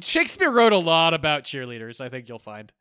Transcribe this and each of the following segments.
Shakespeare wrote a lot about cheerleaders. I think you'll find.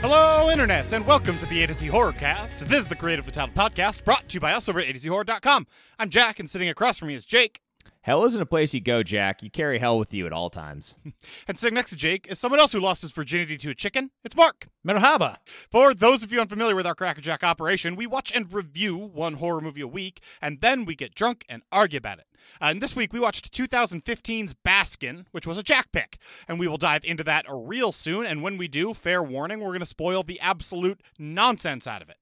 Hello, Internet, and welcome to the A to Z Horrorcast. This is the Creative Titled Podcast brought to you by us over at AtoZHorror.com. I'm Jack, and sitting across from me is Jake. Hell isn't a place you go, Jack. You carry hell with you at all times. And sitting next to Jake is someone else who lost his virginity to a chicken. It's Mark. Merhaba. For those of you unfamiliar with our Crackerjack operation, we watch and review one horror movie a week, and then we get drunk and argue about it. Uh, and this week we watched 2015's Baskin, which was a jack pick. And we will dive into that real soon. And when we do, fair warning, we're going to spoil the absolute nonsense out of it.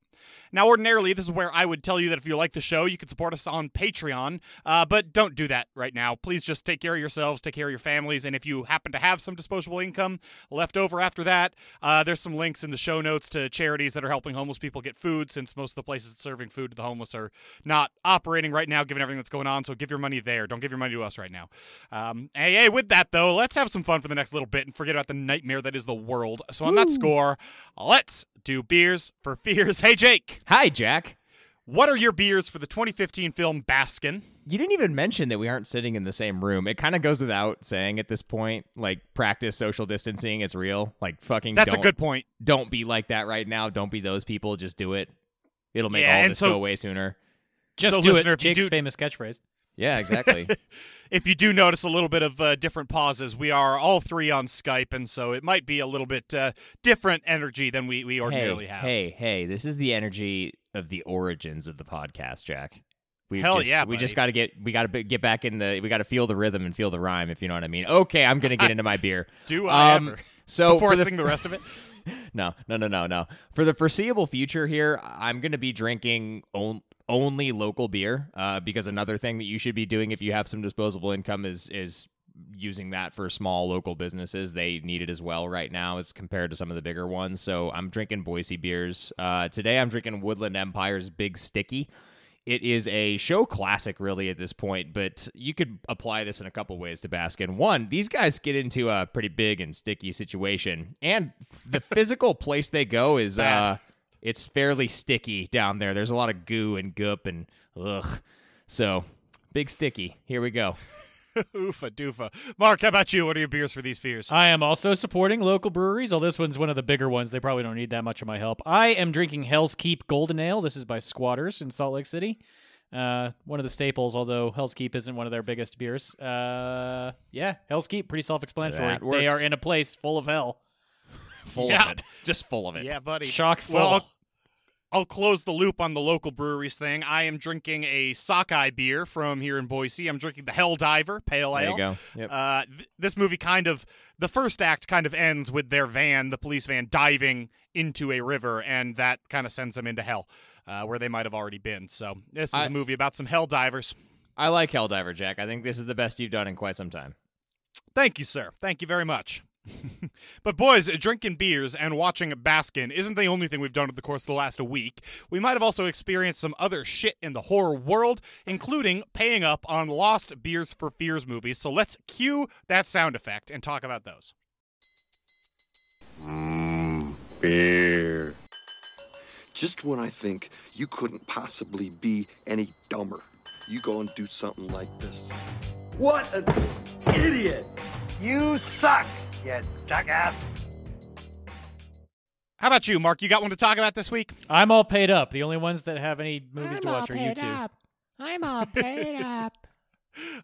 Now, ordinarily, this is where I would tell you that if you like the show, you can support us on Patreon, uh, but don't do that right now. Please just take care of yourselves, take care of your families, and if you happen to have some disposable income left over after that, uh, there's some links in the show notes to charities that are helping homeless people get food, since most of the places serving food to the homeless are not operating right now, given everything that's going on. So give your money there. Don't give your money to us right now. Um, hey, hey, with that though, let's have some fun for the next little bit and forget about the nightmare that is the world. So on that score, let's do beers for fears. Hey, Jake. Hi, Jack. What are your beers for the 2015 film Baskin? You didn't even mention that we aren't sitting in the same room. It kind of goes without saying at this point. Like, practice social distancing. It's real. Like, fucking. That's a don't- good point. Don't be like that right now. Don't be those people. Just do it. It'll make Yeah, all this so- go away sooner. Just So, do listener, it. Jake's do- famous catchphrase. Yeah, exactly. If you do notice a little bit of uh, different pauses, we are all three on Skype, and so it might be a little bit uh, different energy than we, we ordinarily hey, have. hey, hey! This is the energy of the origins of the podcast, Jack. We Hell just, yeah, We just got to get we got to get back in the we got to feel the rhythm and feel the rhyme, if you know what I mean. Okay, I'm gonna get into my beer. Do I Um, ever? So Before for the the rest of it? no, no, no, no, no. For the foreseeable future here, I'm going to be drinking on- only local beer uh, because another thing that you should be doing if you have some disposable income is is using that for small local businesses. They need it as well right now as compared to some of the bigger ones. So I'm drinking Boise beers. Uh, today I'm drinking Woodland Empire's Big Sticky. It is a show classic, really, at this point, but you could apply this in a couple ways to Baskin. One, these guys get into a pretty big and sticky situation, and the physical place they go is uh. It's fairly sticky down there. There's a lot of goo and goop and ugh. So, big sticky. Here we go. Oofa doofa. Mark, how about you? What are your beers for these fears? I am also supporting local breweries. Although this one's one of the bigger ones, they probably don't need that much of my help. I am drinking Hell's Keep Golden Ale. This is by Squatters in Salt Lake City. Uh, one of the staples, although Hell's Keep isn't one of their biggest beers. Uh, yeah, Hell's Keep, pretty self-explanatory. They are in a place full of hell. Full Yeah. of it. Just full of it. yeah, buddy. Chock full. Well, I'll, close the loop on the local breweries thing. I am drinking a sockeye beer from here in Boise. I'm drinking the Hell Diver Pale Ale. There you go. Yep. Uh, th- this movie kind of the first act kind of ends with their van, the police van, diving into a river, and that kind of sends them into hell, uh, where they might have already been. So this is I- a movie about some hell divers. I like Hell Diver, Jack. I think this is the best you've done in quite some time. Thank you, sir. Thank you very much. but boys, drinking beers and watching Baskin isn't the only thing we've done over the course of the last week. We might have also experienced some other shit in the horror world, including paying up on lost Beers for Fears movies. So let's cue that sound effect and talk about those. Mm, beer. Just when I think you couldn't possibly be any dumber, you go and do something like this. What an idiot! You suck, you jackass. How about you, Mark? You got one to talk about this week? I'm all paid up. The only ones that have any movies to watch are you two. I'm all paid up.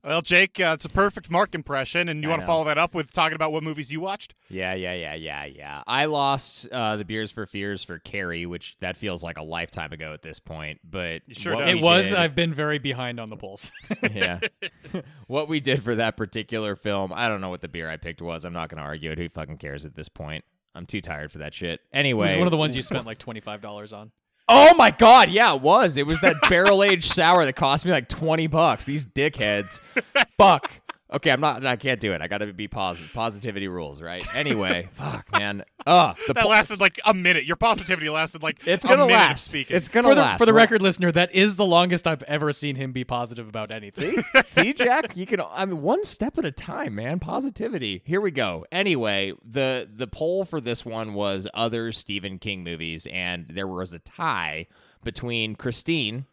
Well, Jake, uh, it's a perfect Mark impression, and you I want to know. follow that up with talking about what movies you watched? Yeah, yeah, yeah, yeah, yeah. I lost uh, the beers for fears for Carrie, which that feels like a lifetime ago at this point. But It sure what It was. did- I've been very behind on the polls. yeah. what we did for that particular film, I don't know what the beer I picked was. I'm not going to argue it. Who fucking cares at this point? I'm too tired for that shit. It Anyway, was one of the ones you spent like twenty five dollars on. Oh my god, yeah, it was. It was that barrel aged sour that cost me like twenty bucks. These dickheads. Fuck. Okay, I'm not. I can't do it. I got to be positive. Positivity rules, right? Anyway, fuck, man. Oh, the That po- lasted like a minute. Your positivity lasted like It's gonna minute last. speaking. It's gonna For the, last. for the We're- record, listener, that is the longest I've ever seen him be positive about anything. See, see, Jack, you can. I mean, one step at a time, man. Positivity. Here we go. Anyway, the the poll for this one was other Stephen King movies, and there was a tie between Christine.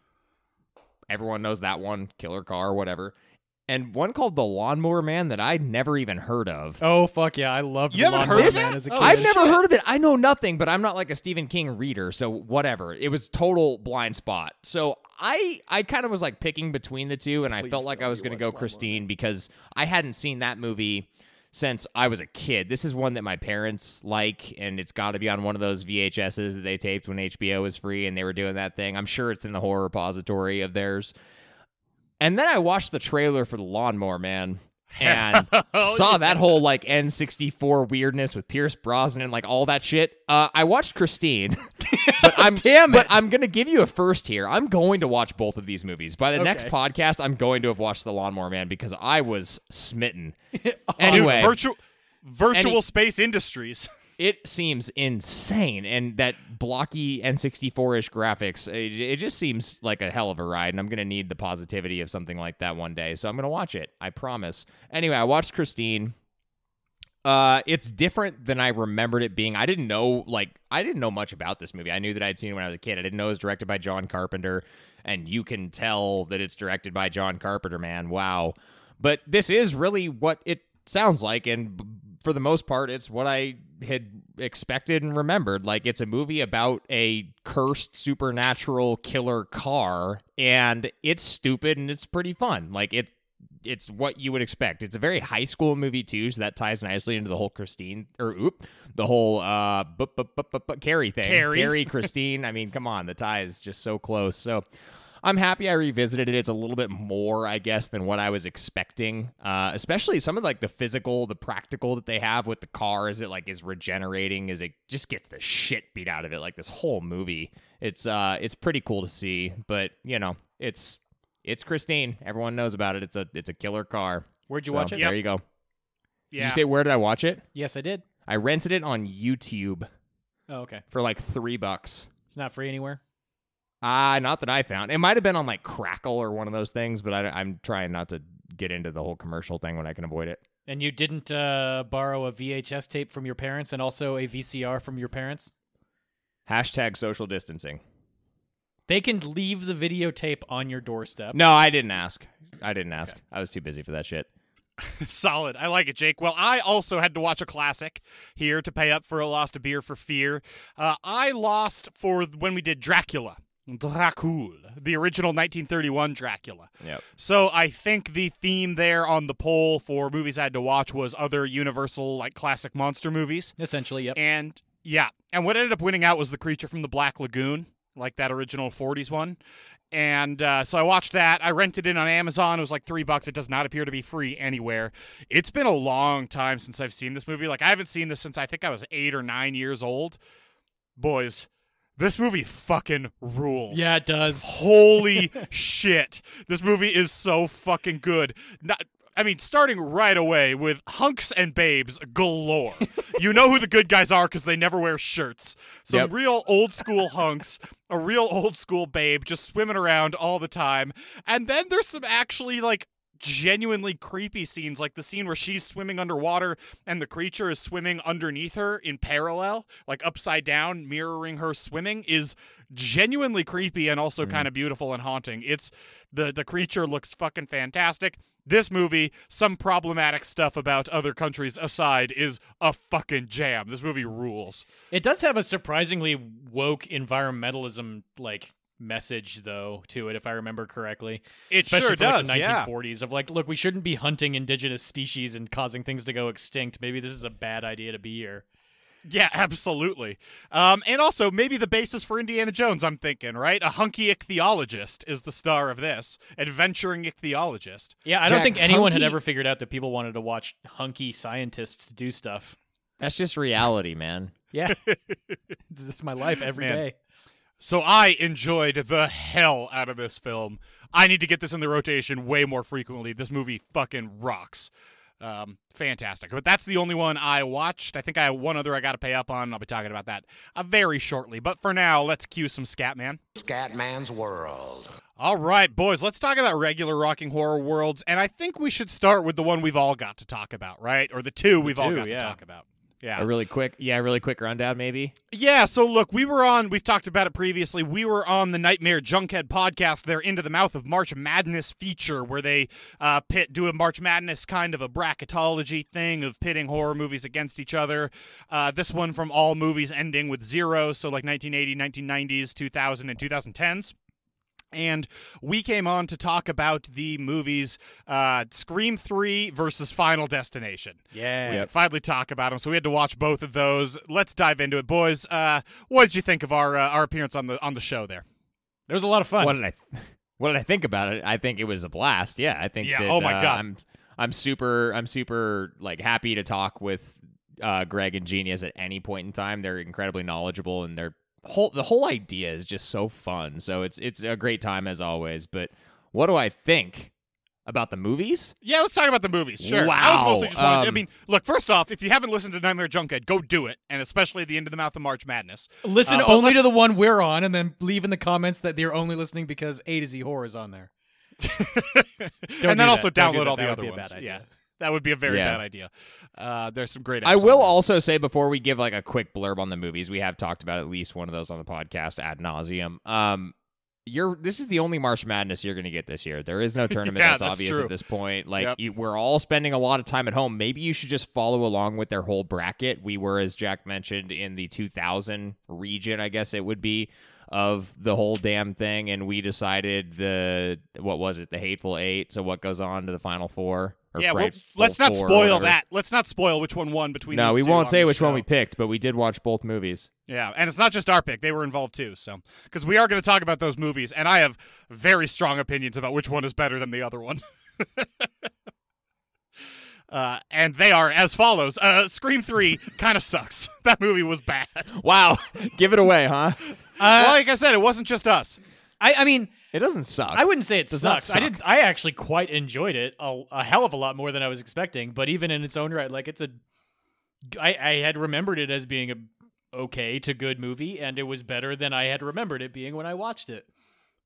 Everyone knows that one, Killer Car, whatever, and one called The Lawnmower Man that I'd never even heard of. Oh fuck yeah, I love You the haven't Lawnmower heard of Man that? as a Oh, kid. I've never heard of it. I know nothing, but I'm not like a Stephen King reader, so whatever. It was total blind spot. So I I kind of was like picking between the two, and I felt like I was going to go Christine because I hadn't seen that movie since I was a kid. This is one that my parents like, and it's got to be on one of those VHSs that they taped when HBO was free, and they were doing that thing. I'm sure it's in the horror repository of theirs. And then I watched the trailer for the Lawnmower Man. And saw that whole like N64 weirdness with Pierce Brosnan and like all that shit. Uh, I watched Christine, but I'm Damn but. I'm gonna give you a first here. I'm going to watch both of these movies. By the next podcast, I'm going to have watched The Lawnmower Man because I was smitten. Dude, anyway, virtual virtual Any- space industries. It seems insane, and that blocky N64-ish graphics, it, it just seems like a hell of a ride. And I'm gonna need the positivity of something like that one day, so I'm gonna watch it. I promise. Anyway, I watched Christine. Uh, it's different than I remembered it being. I didn't know, like, I didn't know much about this movie. I knew that I'd seen it when I was a kid. I didn't know it was directed by John Carpenter, and you can tell that it's directed by John Carpenter, man. Wow. But this is really what it sounds like, and for the most part, it's what I had expected and remembered. Like, it's a movie about a cursed supernatural killer car, and it's stupid and it's pretty fun. Like, it it's what you would expect. It's a very high school movie too, so that ties nicely into the whole Christine or oop, the whole uh bu- bu- bu- Carrie thing. Carrie. Christine. I mean, come on, the tie is just so close. So I'm happy I revisited it. It's a little bit more, I guess, than what I was expecting. Uh, especially some of like the physical, the practical that they have with the car as it like is regenerating, as it just gets the shit beat out of it. Like this whole movie, it's uh, it's pretty cool to see. But you know, it's it's Christine. Everyone knows about it. It's a it's a killer car. Where'd you So, watch it? Yep. There you go. Did Yeah. you say where did I watch it? Yes, I did. I rented it on YouTube Oh, okay. for like three bucks. It's not free anywhere. Ah, not that I found. It might have been on like Crackle or one of those things, but I, I'm trying not to get into the whole commercial thing when I can avoid it. And you didn't uh, borrow a VHS tape from your parents and also a VCR from your parents? Hashtag social distancing. They can leave the videotape on your doorstep. No, I didn't ask. I didn't ask. I was too busy for that shit. Solid. I like it, Jake. Well, I also had to watch a classic here to pay up for a lost a beer for fear. Uh, I lost for when we did Dracula. Dracul, the original 1931 Dracula. Yep. So I think the theme there on the poll for movies I had to watch was other Universal like classic monster movies. Essentially, yep. And yeah, and what ended up winning out was the creature from the Black Lagoon, like that original 40s one. And uh, so I watched that. I rented it on Amazon. It was like three bucks. It does not appear to be free anywhere. It's been a long time since I've seen this movie. Like I haven't seen this since I think I was eight or nine years old. Boys, this movie fucking rules. yeah, it does. Holy shit. This movie is so fucking good. Not I mean, starting right away with hunks and babes galore. you know who the good guys are because they never wear shirts. Some Yep. real old school hunks, a real old school babe just swimming around all the time. And then there's some actually like genuinely creepy scenes like the scene where she's swimming underwater and the creature is swimming underneath her in parallel like upside down mirroring her swimming is genuinely creepy and also mm-hmm. kind of beautiful and haunting. It's the the creature looks fucking fantastic. This movie some problematic stuff about other countries aside is a fucking jam. This movie rules. It does have a surprisingly woke environmentalism like message though to it if I remember correctly. it Especially sure for like, does the yeah 1940s of like look, we shouldn't be hunting indigenous species and causing things to go extinct. Maybe this is a bad idea to be here. Yeah, absolutely. Um, and also, maybe the basis for Indiana Jones, I'm thinking, right? A hunky ichthyologist is the star of this. Adventuring ichthyologist. Yeah, I Jack, don't think anyone had ever figured out that people wanted to watch hunky scientists do stuff. That's just reality, man. Yeah. It's my life every Man. day. So I enjoyed the hell out of this film. I need to get this in the rotation way more frequently. This movie fucking rocks. Um, fantastic. But that's the only one I watched. I think I have one other I got to pay up on. I'll be talking about that uh, very shortly. But for now, let's cue some Scatman. Scatman's World. All right, boys, let's talk about regular rocking horror worlds. And I think we should start with the one we've all got to talk about, right? Or the two we've all got yeah. to talk about. Yeah. A really quick, yeah, really quick rundown, maybe. Yeah, so look, we were on, we've talked about it previously. We were on the Nightmare Junkhead podcast, their Into the Mouth of March Madness feature, where they uh, pit, do a March Madness kind of a bracketology thing of pitting horror movies against each other. Uh, this one from all movies ending with zero, so like 1980, 1990s, 2000, and 2010s. And we came on to talk about the movies uh, Scream 3 versus Final Destination. Yeah. We finally talk about them, so we had to watch both of those. Let's dive into it, boys. Uh, what did you think of our uh, our appearance on the on the show there? It was a lot of fun. What did I, what did I think about it? I think it was a blast. Yeah, I think. Yeah, That, oh my uh, God. I'm I'm super I'm super like happy to talk with uh, Greg and Genius at any point in time. They're incredibly knowledgeable and they're whole the whole idea is just so fun. So it's it's a great time as always. But what do I think about the movies? Yeah, let's talk about the movies. Sure. I was Wow. mostly just wanted, I Um, mean, look, first off, if you haven't listened to Nightmare Junkhead, go do it, and especially the Into the Mouth of March Madness. Listen Uh, only to the one we're on, and then leave in the comments that they're only listening because A to Z horror is on there. And then that. also Don't do download that. all That the would other be a ones. bad idea. Yeah. That would be a very Yeah. bad idea. Uh, there's some great I will there. also say before we give like a quick blurb on the movies, we have talked about at least one of those on the podcast ad nauseum. Um, you're this is the only March Madness you're going to get this year. There is no tournament Yeah, that's, that's obvious true. at this point. Like Yep. you, we're all spending a lot of time at home. Maybe you should just follow along with their whole bracket. We were, as Jack mentioned, in the 2000 region, I guess it would be of the whole damn thing, and we decided the what was it, the Hateful Eight. So what goes on to the Final Four? Or Yeah, well, let's not Four or spoil that. Let's not spoil which one won between No, these we two won't say the which one we picked, but we did watch both movies. Yeah, and it's not just our pick; they were involved too. So, because we are going to talk about those movies, and I have very strong opinions about which one is better than the other one. uh, and they are as follows: uh, Scream Three kind of sucks. that movie was bad. Wow, give it away, huh? well, like I said, it wasn't just us. I, I mean, It doesn't suck. I wouldn't say it Does not sucks. I did. suck. I actually quite enjoyed it a, a hell of a lot more than I was expecting. But even in its own right, like it's a, I, I had remembered it as being a okay to good movie, and it was better than I had remembered it being when I watched it.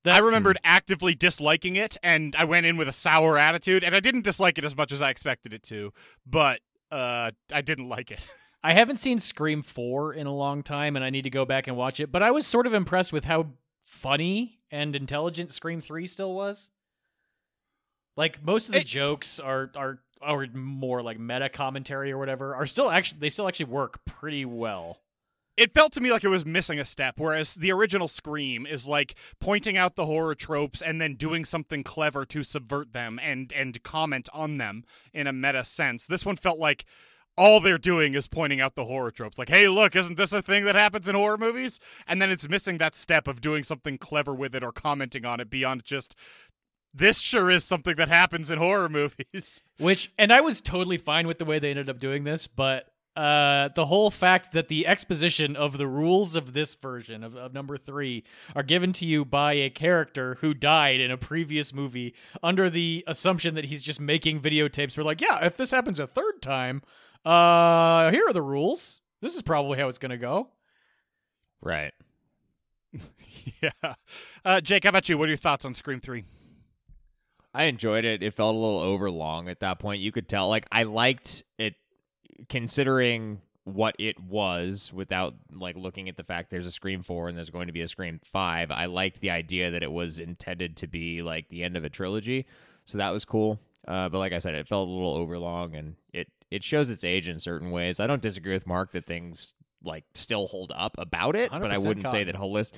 That, I remembered actively disliking it, and I went in with a sour attitude, and I didn't dislike it as much as I expected it to, but uh, I didn't like it. I haven't seen Scream 4 in a long time and I need to go back and watch it, but I was sort of impressed with how funny and intelligent Scream 3 still was. Like most of the It- jokes are are are more like meta commentary or whatever are still actually they still actually work pretty well. it felt to me like it was missing a step whereas the original scream is like pointing out the horror tropes and then doing something clever to subvert them and and comment on them in a meta sense this one felt like all they're doing is pointing out the horror tropes. Like hey look isn't this a thing that happens in horror movies? And then it's missing that step of doing something clever with it or commenting on it beyond just this sure is something that happens in horror movies. Which and I was totally fine with the way they ended up doing this, but uh the whole fact that the exposition of the rules of this version of, of number three are given to you by a character who died in a previous movie under the assumption that he's just making videotapes we're like yeah if this happens a third time uh here are the rules this is probably how it's gonna go right. yeah uh, jake how about you what are your thoughts on scream 3 I enjoyed it. It felt a little overlong at that point. You could tell. Like I liked it, considering what it was, without like looking at the fact there's a Scream four and there's going to be a Scream five. I liked the idea that it was intended to be like the end of a trilogy, so that was cool. Uh, but like I said, it felt a little overlong and it it shows its age in certain ways. I don't disagree with Mark that things like still hold up about it, but I wouldn't say that holist.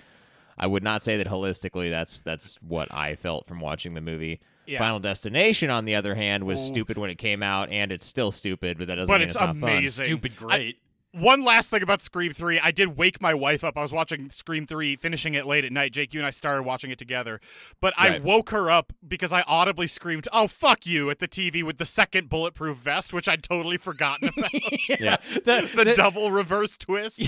I would not say that holistically. That's that's what I felt from watching the movie. Yeah. Final Destination, on the other hand, was Ooh. stupid when it came out, and it's still stupid, but that doesn't But mean it's it's not fun. amazing. stupid great One last thing about Scream 3. I did wake my wife up. I was watching Scream 3, finishing it late at night. Jake, you and I started watching it together. But I woke her up because I audibly screamed, oh, fuck you, at the TV with the second bulletproof vest, which I'd totally forgotten about. Yeah. The- the the- double reverse twist.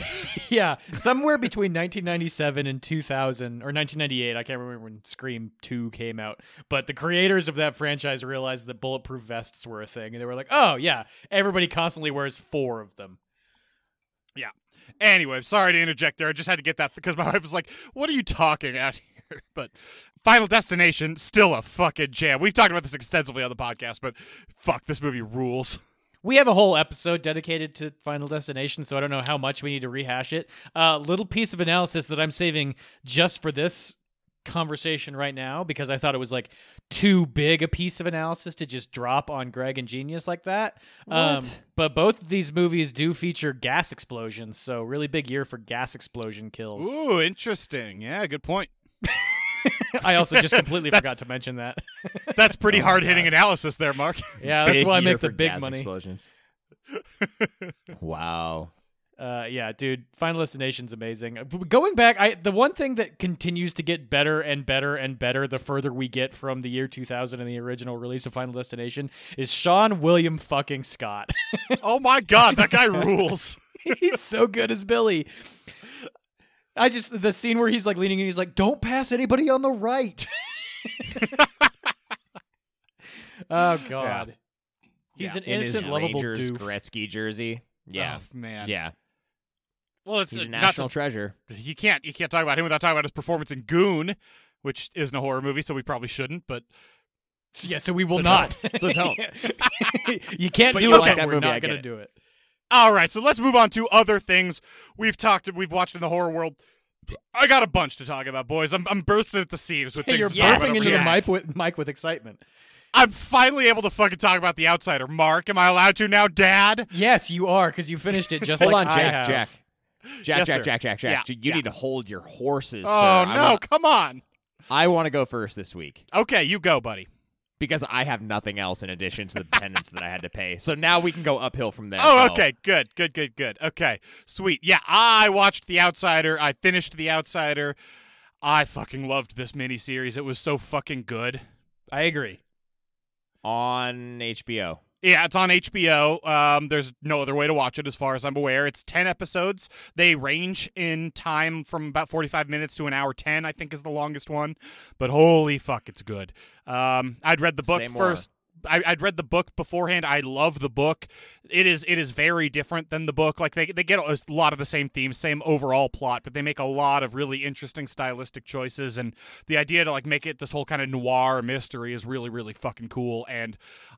yeah, somewhere between 1997 and 2000 or 1998, I can't remember when Scream 2 came out, but the creators of that franchise realized that bulletproof vests were a thing and they were like, "Oh, yeah, everybody constantly wears 4 of them." Anyway, sorry to interject there. I just had to get that because my wife was like, "What are you talking out here?" But Final Destination still a fucking jam. We've talked about this extensively on the podcast, but fuck, this movie rules. We have a whole episode dedicated to Final Destination, so I don't know how much we need to rehash it. Uh, little piece of analysis that I'm saving just for this conversation right now because I thought it was like too big a piece of analysis to just drop on Greg and Genius like that. Um, but both of these movies do feature gas explosions, so really big year for gas explosion kills. Ooh, interesting. Yeah, good point. I also just completely forgot to mention that. That's pretty hard hitting analysis there, Mark. yeah, that's Big why I year make the for big gas money. Explosions. wow. Uh, yeah, dude, Final Destination's amazing. Uh, Going back, I the one thing that continues to get better and better and better the further we get from the year 2000 and the original release of Final Destination is Seann William fucking Scott. oh my god, that guy rules. he's so good as Billy. I just the scene where he's like leaning and he's like, "Don't pass anybody on the right." oh God, he's Yeah. an In his innocent, lovable Rangers doof. Gretzky jersey. Yeah. Oh, man. yeah. Well, it's He's uh, a national to- treasure. you can't you can't talk about him without talking about his performance in Goon, which isn't a horror movie, so we probably shouldn't. But Yeah, so we will So not. don't. So don't. you can't But do it. like that we're movie, not gonna do it. all right, so let's move on to other things we've talked we've watched in the horror world. I got a bunch to talk about, boys. I'm I'm bursting at the seams with things. you're to bursting into the here. mic with mic with excitement. I'm finally able to fucking talk about The Outsider. Mark, am I allowed to now, Dad? Yes, you are because you finished it just Hold like on, I Jack. have. Jack. Jack, Yes, Jack, sir. Jack, Jack, Jack. Yeah, You yeah. need to hold your horses. Oh sir. No, want- come on. I want to go first this week Okay, you go, buddy. because I have nothing else in addition to the penance that I had to pay. So now we can go uphill from there. Oh, Go. okay, good, good, good, good. Okay, sweet. Yeah, I watched The Outsider. I finished The Outsider. I fucking loved this miniseries. It was so fucking good. I agree. On HBO. Yeah, it's on HBO. Um, there's no other way to watch it, as far as I'm aware. It's ten episodes. They range in time from about 45 minutes to an hour 10. I think is the longest one. But holy fuck, it's good. Um, I'd read the book Say more. first. I, I'd read the book beforehand. I love the book. It is it is very different than the book. Like they they get a lot of the same themes, same overall plot, but they make a lot of really interesting stylistic choices. And the idea to like make it this whole kind of noir mystery is really really fucking cool. And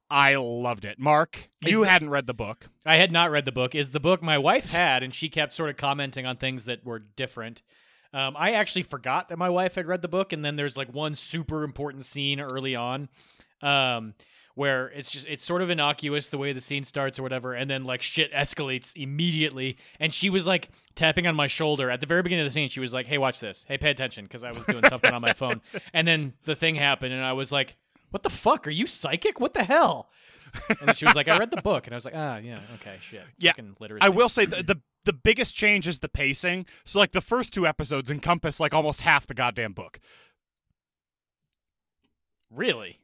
I loved it. Mark, you hadn't read the book. I had not read the book. Is the book my wife had, and she kept sort of commenting on things that were different. Um, I actually forgot that my wife had read the book, and then there's like one super important scene early on, um, where it's just it's sort of innocuous the way the scene starts or whatever, and then like shit escalates immediately. And she was like tapping on my shoulder at the very beginning of the scene. She was like, "Hey, watch this. Hey, pay attention," because I was doing something on my phone. And then the thing happened, and I was like, "What the fuck? Are you psychic? What the hell?" And she was like, "I read the book," and I was like, "Ah, yeah, okay, shit." Yeah. I will say the, the the biggest change is the pacing. So like the first two episodes encompass like almost half the goddamn book. Really?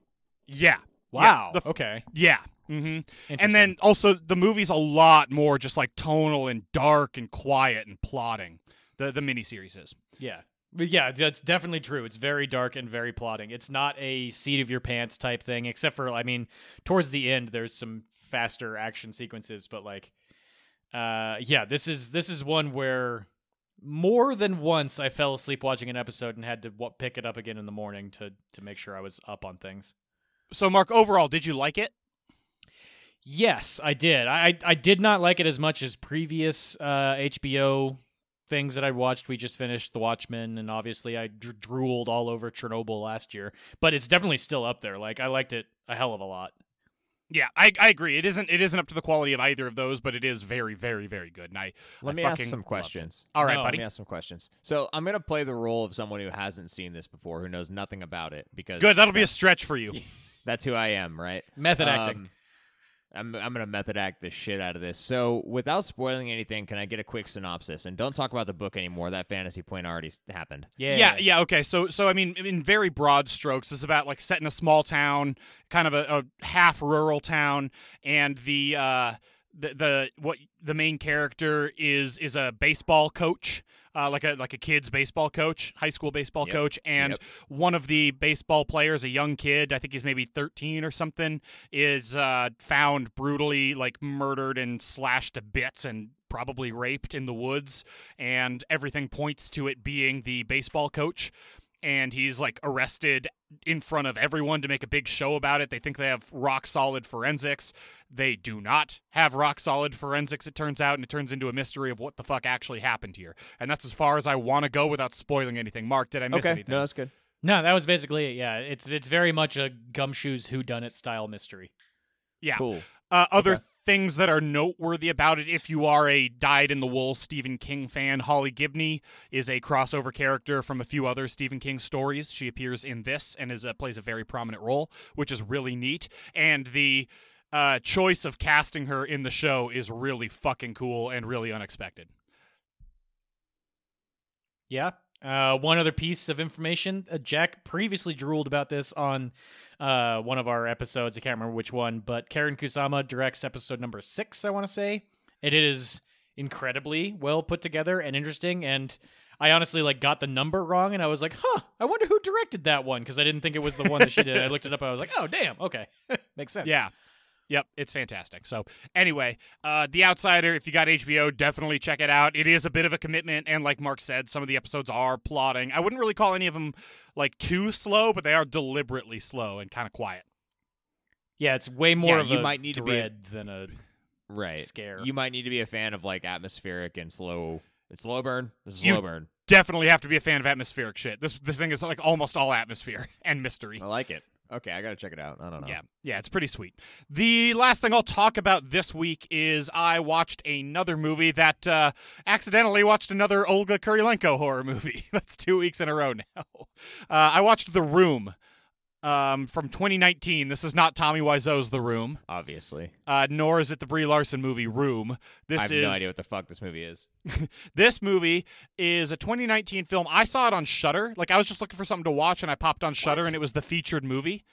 Yeah. Wow. Yeah. Okay. yeah. hmm And then also the movie's a lot more just like tonal and dark and quiet and plotting. The the miniseries is. yeah, but yeah, that's definitely true. It's very dark and very plotting. It's not a seat of your pants type thing, except for I mean, towards the end there's some faster action sequences, but like, uh, yeah, this is this is one where more than once I fell asleep watching an episode and had to w- pick it up again in the morning to to make sure I was up on things. So Mark, overall, did you like it? Yes, I did. I I- I did not like it as much as previous uh, HBO things that I watched. We just finished The Watchmen, and obviously I dr- drooled all over Chernobyl last year. But it's definitely still up there. Like I liked it a hell of a lot. Yeah, I, I agree. It isn't it isn't up to the quality of either of those, but it is very very very good. And I Let I me ask some questions. All right, No, Let buddy. me ask some questions. So I'm gonna play the role of someone who hasn't seen this before, who knows nothing about it, because Good. That'll be a stretch for you. That's who I am, right? Method acting. Um, I'm I'm gonna method act the shit out of this. So without spoiling anything, can I get a quick synopsis? And don't talk about the book anymore. That fantasy point already happened. Yeah. yeah, yeah. Okay, so so I mean, in very broad strokes, it's about like set in a small town, kind of a, a half rural town, and the uh, the the what the main character is is a baseball coach. Uh, like a like a kid's baseball coach, high school baseball Yep. coach, and Yep. one of the baseball players, a young kid, I think he's maybe thirteen or something, is uh, found brutally like murdered and slashed to bits and probably raped in the woods, and everything points to it being the baseball coach. And he's like arrested in front of everyone to make a big show about it. They think they have rock solid forensics. They do not have rock solid forensics, it turns out, and it turns into a mystery of what the fuck actually happened here. And that's as far as I want to go without spoiling anything. Mark, did I miss anything? no, that's good. No, that was basically it. Yeah, it's it's very much a gumshoes whodunit style mystery. yeah. Cool. Uh, other Okay. Things that are noteworthy about it, if you are a dyed in the wool Stephen King fan, Holly Gibney is a crossover character from a few other Stephen King stories. She appears in this and is a, plays a very prominent role, which is really neat. And the uh, choice of casting her in the show is really fucking cool and really unexpected. Yeah. Uh, one other piece of information: uh, Jack previously drooled about this on uh, one of our episodes. I can't remember which one, but Karyn Kusama directs episode number six. I want to say, and it is incredibly well put together and interesting. And I honestly like got the number wrong, and I was like, "Huh, I wonder who directed that one," because I didn't think it was the one that she did. I looked it up. And I was like, "Oh, damn, okay, makes sense." Yeah. Yep, it's fantastic. So, anyway, uh, The Outsider, if you got HBO, definitely check it out. It is a bit of a commitment, and like Mark said, some of the episodes are plotting. I wouldn't really call any of them like too slow, but they are deliberately slow and kind of quiet. yeah, it's way more Yeah, of you a might need to be a- than a Right. scare. You might need to be a fan of like atmospheric and slow. It's slow burn. This is You- slow burn. Definitely have to be a fan of atmospheric shit. This this thing is like almost all atmosphere and mystery. I like it. Okay, I gotta check it out. I don't know. Yeah, yeah, it's pretty sweet. The last thing I'll talk about this week is I watched another movie that uh, accidentally watched another Olga Kurylenko horror movie. That's two weeks in a row now. Uh, I watched The Room um, from 2019. This is not Tommy Wiseau's The Room, Obviously, uh, nor is it the Brie Larson movie Room. This I have is no idea what the fuck this movie is. this movie is a 2019 film. I saw it on Shudder. Like I was just looking for something to watch, and I popped on Shudder, and it was the featured movie.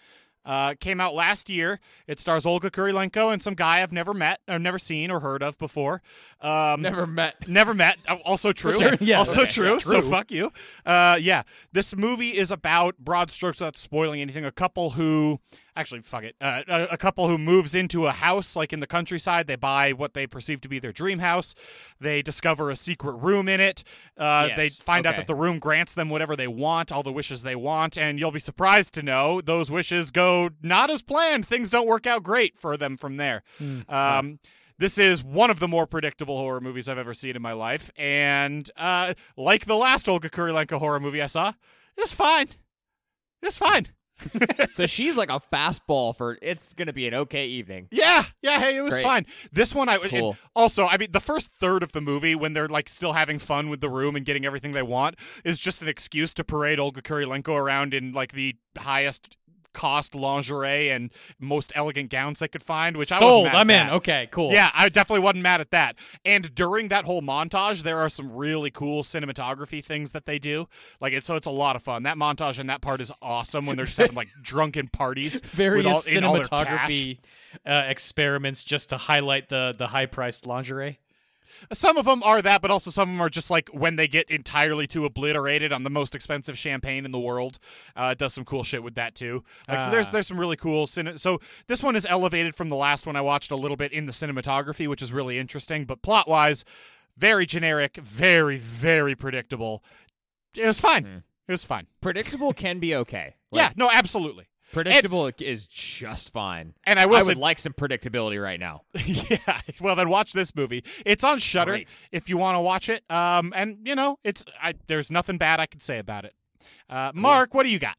Uh, came out last year. It stars Olga Kurylenko and some guy I've never met, or never seen, or heard of before. Um, Never met. Never met. Uh, Also true. Sure, yeah, also okay, true. yeah, So fuck you. Uh, yeah. This movie is about broad strokes without spoiling anything. A couple who actually fuck it. Uh, a, a couple who moves into a house like in the countryside. They buy what they perceive to be their dream house. They discover a secret room in it. Uh, They Yes, find out that the room grants them whatever they want, all the wishes they want, and you'll be surprised to know those wishes go not as planned. Things don't work out great for them from there. Um, this is one of the more predictable horror movies I've ever seen in my life, and uh, like the last Olga Kurylenko horror movie I saw, it's fine. It's fine. so she's like a fastball for. It's gonna be an okay evening. Yeah, yeah. Hey, it was Great. fine. This one, I Cool. also, I mean, the first third of the movie, when they're like still having fun with the room and getting everything they want, is just an excuse to parade Olga Kurylenko around in like the highest cost lingerie and most elegant gowns they could find. Which I Sold. was mad I'm in. Okay, cool. Yeah, I definitely wasn't mad at that. And during that whole montage, there are some really cool cinematography things that they do. Like it's so it's a lot of fun. That montage and that part is awesome when they're just having like drunken parties. with various all, in all their cash. cinematography uh, experiments just to highlight the the high priced lingerie. Some of them are that, but also some of them are just like when they get entirely too obliterated on the most expensive champagne in the world. Uh, does some cool shit with that too. Like so, there's Ah. there's some really cool. Cine- so this one is elevated from the last one I watched a little bit in the cinematography, which is really interesting. But plot wise, very generic, very very predictable. It was fine. Hmm. It was fine. Predictable can be okay. yeah, no, absolutely. Predictable is just fine. And I will I say, would like some predictability right now. yeah. Well, then watch this movie. It's on Shudder Great. if you want to watch it. Um, and you know, it's I, there's nothing bad I can say about it. Uh, Mark, what do you got?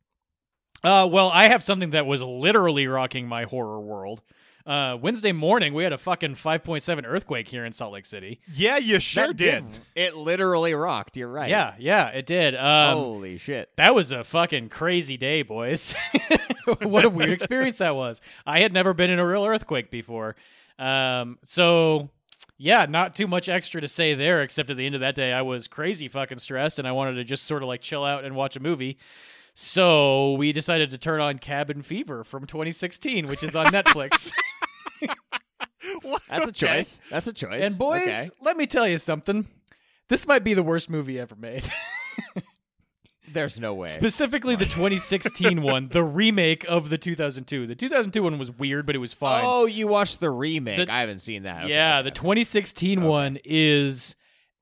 Uh, well, I have something that was literally rocking my horror world. Uh, Wednesday morning, we had a fucking 5.7 earthquake here in Salt Lake City. Yeah, you sure That did. It literally rocked. You're right. Yeah, yeah, it did. Um, Holy shit. that was a fucking crazy day, boys. what a weird experience that was. I had never been in a real earthquake before. Um, so yeah, not too much extra to say there, except at the end of that day, I was crazy fucking stressed and I wanted to just sort of like chill out and watch a movie. So we decided to turn on Cabin Fever from 2016, which is on Netflix. That's a Okay. choice. That's a choice. and boys, Okay. let me tell you something. This might be the worst movie ever made. there's no way. Specifically, the 2016 one, the remake of the 2002. The 2002 one was weird, but it was fine. Oh, you watched the remake. The- I haven't seen that. Okay, yeah, okay. the 2016 one is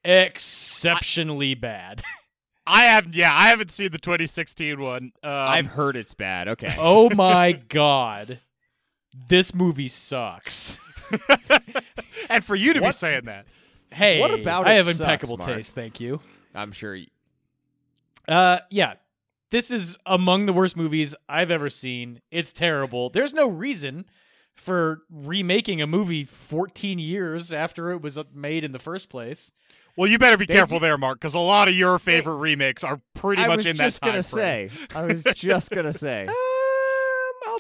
exceptionally bad. I haven't. yeah, I haven't seen the 2016 one. Um, I've heard it's bad. Okay. oh my god. This movie sucks. and for you to be saying that, Hey, What about I have sucks, impeccable Mark? taste, thank you. I'm sure. y- Uh yeah. This is among the worst movies I've ever seen. It's terrible. There's no reason for remaking a movie 14 years after it was made in the first place. well, you better be They careful there, Mark, because a lot of your favorite remakes are pretty I much in that time I was just gonna frame. say. I was just gonna say.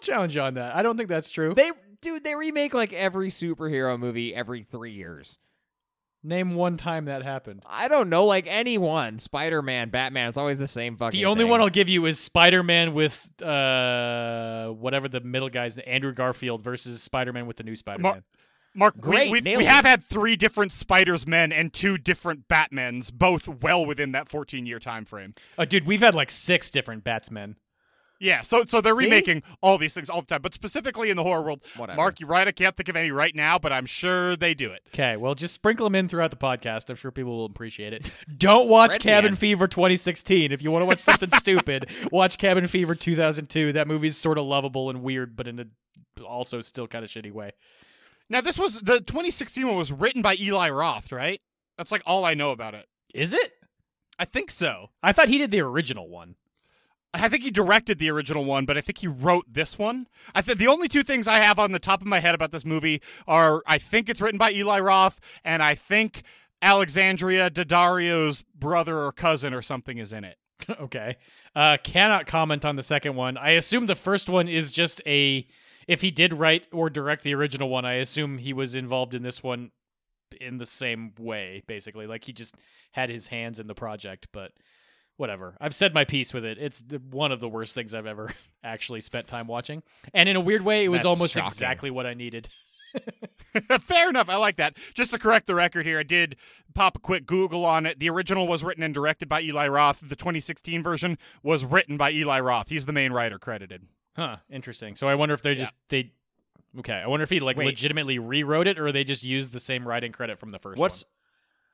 I'll challenge you on that. I don't think that's true. They, dude, they remake like every superhero movie every three years. Name one time that happened. I don't know, like anyone. Spider Man, Batman. It's always the same fucking. The only thing. one I'll give you is Spider-Man with uh whatever the middle guy's Andrew Garfield versus Spider-Man with the new Spider-Man. Mark, Great, we, we, we have had three different Spider's Men and two different Batmans, both well within that 14 year time frame. Oh, dude, we've had like six different Batsmen. Yeah, so so they're See? remaking all these things all the time, but specifically in the horror world. Whatever. Mark, you're right. I can't think of any right now, but I'm sure they do it. Okay, well, just sprinkle them in throughout the podcast. I'm sure people will appreciate it. Don't watch Red Cabin Man. Fever 2016. If you want to watch something stupid, watch Cabin Fever 2002. That movie's sort of lovable and weird, but in a also still kind of shitty way. Now, this was the 2016 one was written by Eli Roth, right? That's like all I know about it. Is it? I think so. I thought he did the original one. I think he directed the original one, but I think he wrote this one. I think the only two things I have on the top of my head about this movie are I think it's written by Eli Roth, and I think Alexandria Daddario's brother or cousin or something is in it. okay. Uh, cannot comment on the second one. I assume the first one is just a. If he did write or direct the original one, I assume he was involved in this one in the same way, basically. Like he just had his hands in the project, but whatever. I've said my piece with it. It's one of the worst things I've ever actually spent time watching. And in a weird way, it was That's almost shocking. exactly what I needed. Fair enough. I like that. Just to correct the record here, I did pop a quick Google on it. The original was written and directed by Eli Roth. The 2016 version was written by Eli Roth. He's the main writer credited. Huh, interesting. So I wonder if they just they Okay, I wonder if he like Wait. legitimately rewrote it or they just used the same writing credit from the first What's? one.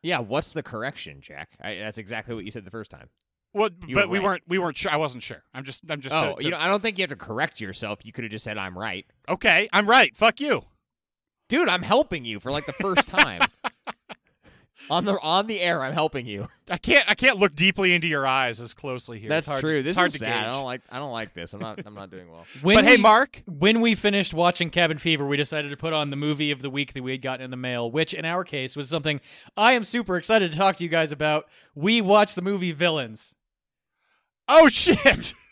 Yeah, what's the correction, Jack? I, that's exactly what you said the first time. Well, You but were we right. weren't we weren't sure. I wasn't sure. I'm just I'm just Oh, to- to- you know, I don't think you have to correct yourself. You could have just said I'm right, Okay, I'm right. Fuck you. dude. I'm helping you for like the first time on the on the air. I'm helping you. I can't I can't look deeply into your eyes as closely here. That's it's hard true. To, this it's hard is to sad. I don't like. I don't like this. I'm not. I'm not doing well. When but hey, Mark, when we finished watching Cabin Fever, we decided to put on the movie of the week that we had gotten in the mail, which in our case was something I am super excited to talk to you guys about. We watched the movie Villains. Oh shit.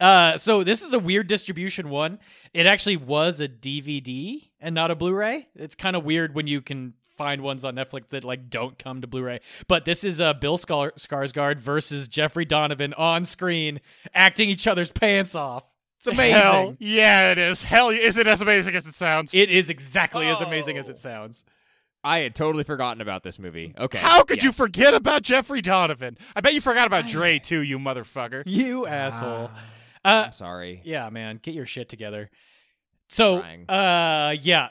Uh, so this is a weird distribution one. It actually was a DVD and not a Blu-ray. It's kind of weird when you can find ones on Netflix that like don't come to Blu-ray. But this is uh, Bill Skar- Skarsgård versus Jeffrey Donovan on screen, acting each other's pants off. It's amazing. Hell yeah, it is. Hell, is it as amazing as it sounds? It is exactly as amazing Oh. as it sounds. I had totally forgotten about this movie. Okay. How could you forget about Jeffrey Donovan? I bet you forgot about Dre too, you motherfucker. You asshole. Uh, I'm sorry. yeah, man, get your shit together. So, uh, yeah.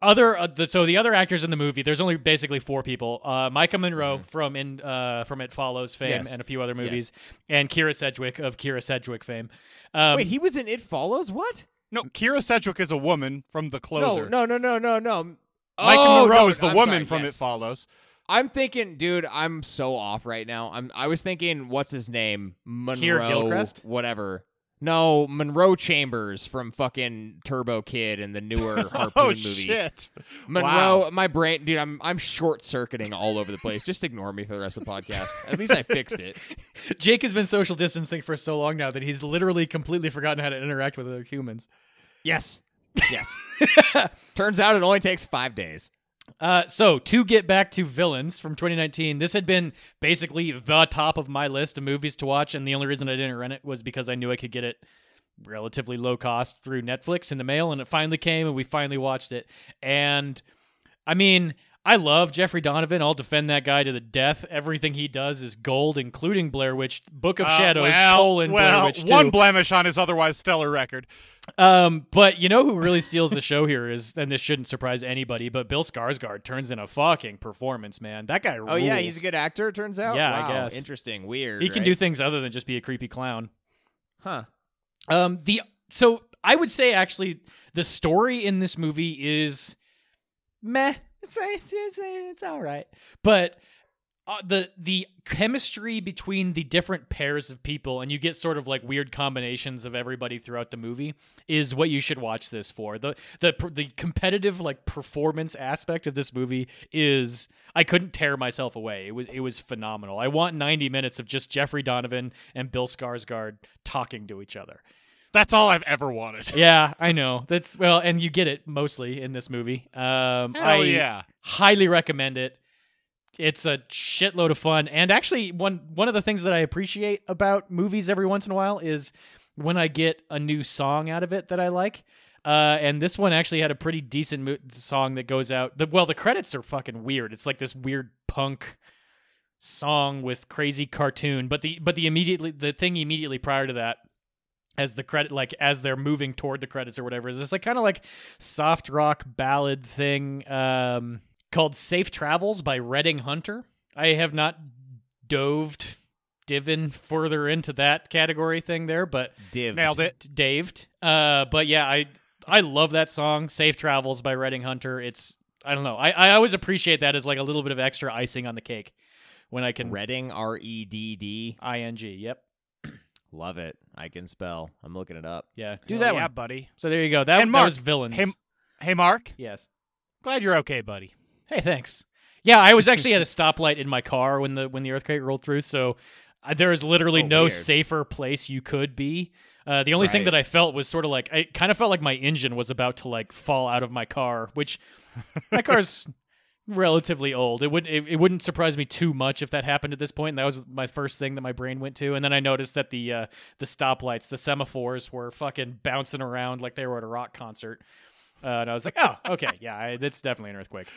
Other uh, the, so the other actors in the movie, there's only basically four people. Uh, Maika Monroe from in uh from It Follows fame Mm-hmm. Yes. and a few other movies, and Kyra Sedgwick of Kyra Sedgwick fame. Um, Wait, he was in It Follows. What? No, Kyra Sedgwick is a woman from The Closer. No, no, no, no, no, no. Maika Oh, Monroe no, is the I'm woman sorry, from yes. It Follows. I'm thinking, dude. I'm so off right now. I'm. I was thinking, what's his name? Monroe. Gilchrist? Whatever. No, Munro Chambers from fucking Turbo Kid and the newer Harpoon oh movie. shit! Monroe, Wow. my brain, dude, I'm I'm short circuiting all over the place. Just ignore me for the rest of the podcast. At least I fixed it. Jake has been social distancing for so long now that he's literally completely forgotten how to interact with other humans. Yes, yes. Turns out it only takes five days. Uh, so to get back to villains from 2019, this had been basically the top of my list of movies to watch, and the only reason I didn't rent it was because I knew I could get it relatively low cost through Netflix in the mail, and it finally came, and we finally watched it. And I mean, I love Jeffrey Donovan. I'll defend that guy to the death. Everything he does is gold, including Blair Witch, Book of Uh, Shadows, well, colon Blair well, Witch 2. one blemish on his otherwise stellar record. Um, but you know who really steals the show here is, and this shouldn't surprise anybody, but Bill Skarsgård turns in a fucking performance, man. That guy. Oh yeah, he's a good actor. it Turns out. Yeah, I guess. Interesting. Weird. He can right? do things other than just be a creepy clown. Huh. Um, the so I would say actually the story in this movie is meh. It's it's it's, it's all right, but uh, the the chemistry between the different pairs of people and you get sort of like weird combinations of everybody throughout the movie is what you should watch this for. The the the competitive like performance aspect of this movie is I couldn't tear myself away. It was it was phenomenal. I want 90 minutes of just Jeffrey Donovan and Bill Skarsgård talking to each other. That's all I've ever wanted. Yeah, I know. That's well, and you get it mostly in this movie. Um, Hell I yeah. highly recommend it. It's a shitload of fun, and actually, one one of the things that I appreciate about movies every once in a while is when I get a new song out of it that I like. Uh, and this one actually had a pretty decent mo- song that goes out. The, well, the credits are fucking weird. It's like this weird punk song with crazy cartoon, but the but the immediately the thing immediately prior to that as the credit like as they're moving toward the credits or whatever is this like kind of like soft rock ballad thing um called safe travels by redding hunter i have not doved divin further into that category thing there but Div. Nailed it. daved uh but yeah i i love that song safe travels by redding hunter it's i don't know i i always appreciate that as like a little bit of extra icing on the cake when i can Redding. R E D D. ing yep Love it. I can spell. I'm looking it up. yeah do Hell that yeah, one buddy. so there you go that, And that was villains Hey, hey, Mark. yes Glad you're okay, buddy. Hey, thanks. Yeah, I was actually at a stoplight in my car when the when the earthquake rolled through, so uh, there is literally Oh, no weird. safer place you could be. Uh, the only thing that I felt was sort of like I kind of felt like my engine was about to like fall out of my car, which my car's relatively old. It would it, it wouldn't surprise me too much if that happened at this point. And that was my first thing that my brain went to. And then I noticed that the uh, the stoplights, the semaphores, were fucking bouncing around like they were at a rock concert. Uh, and I was like, oh, okay, yeah, I, that's definitely an earthquake.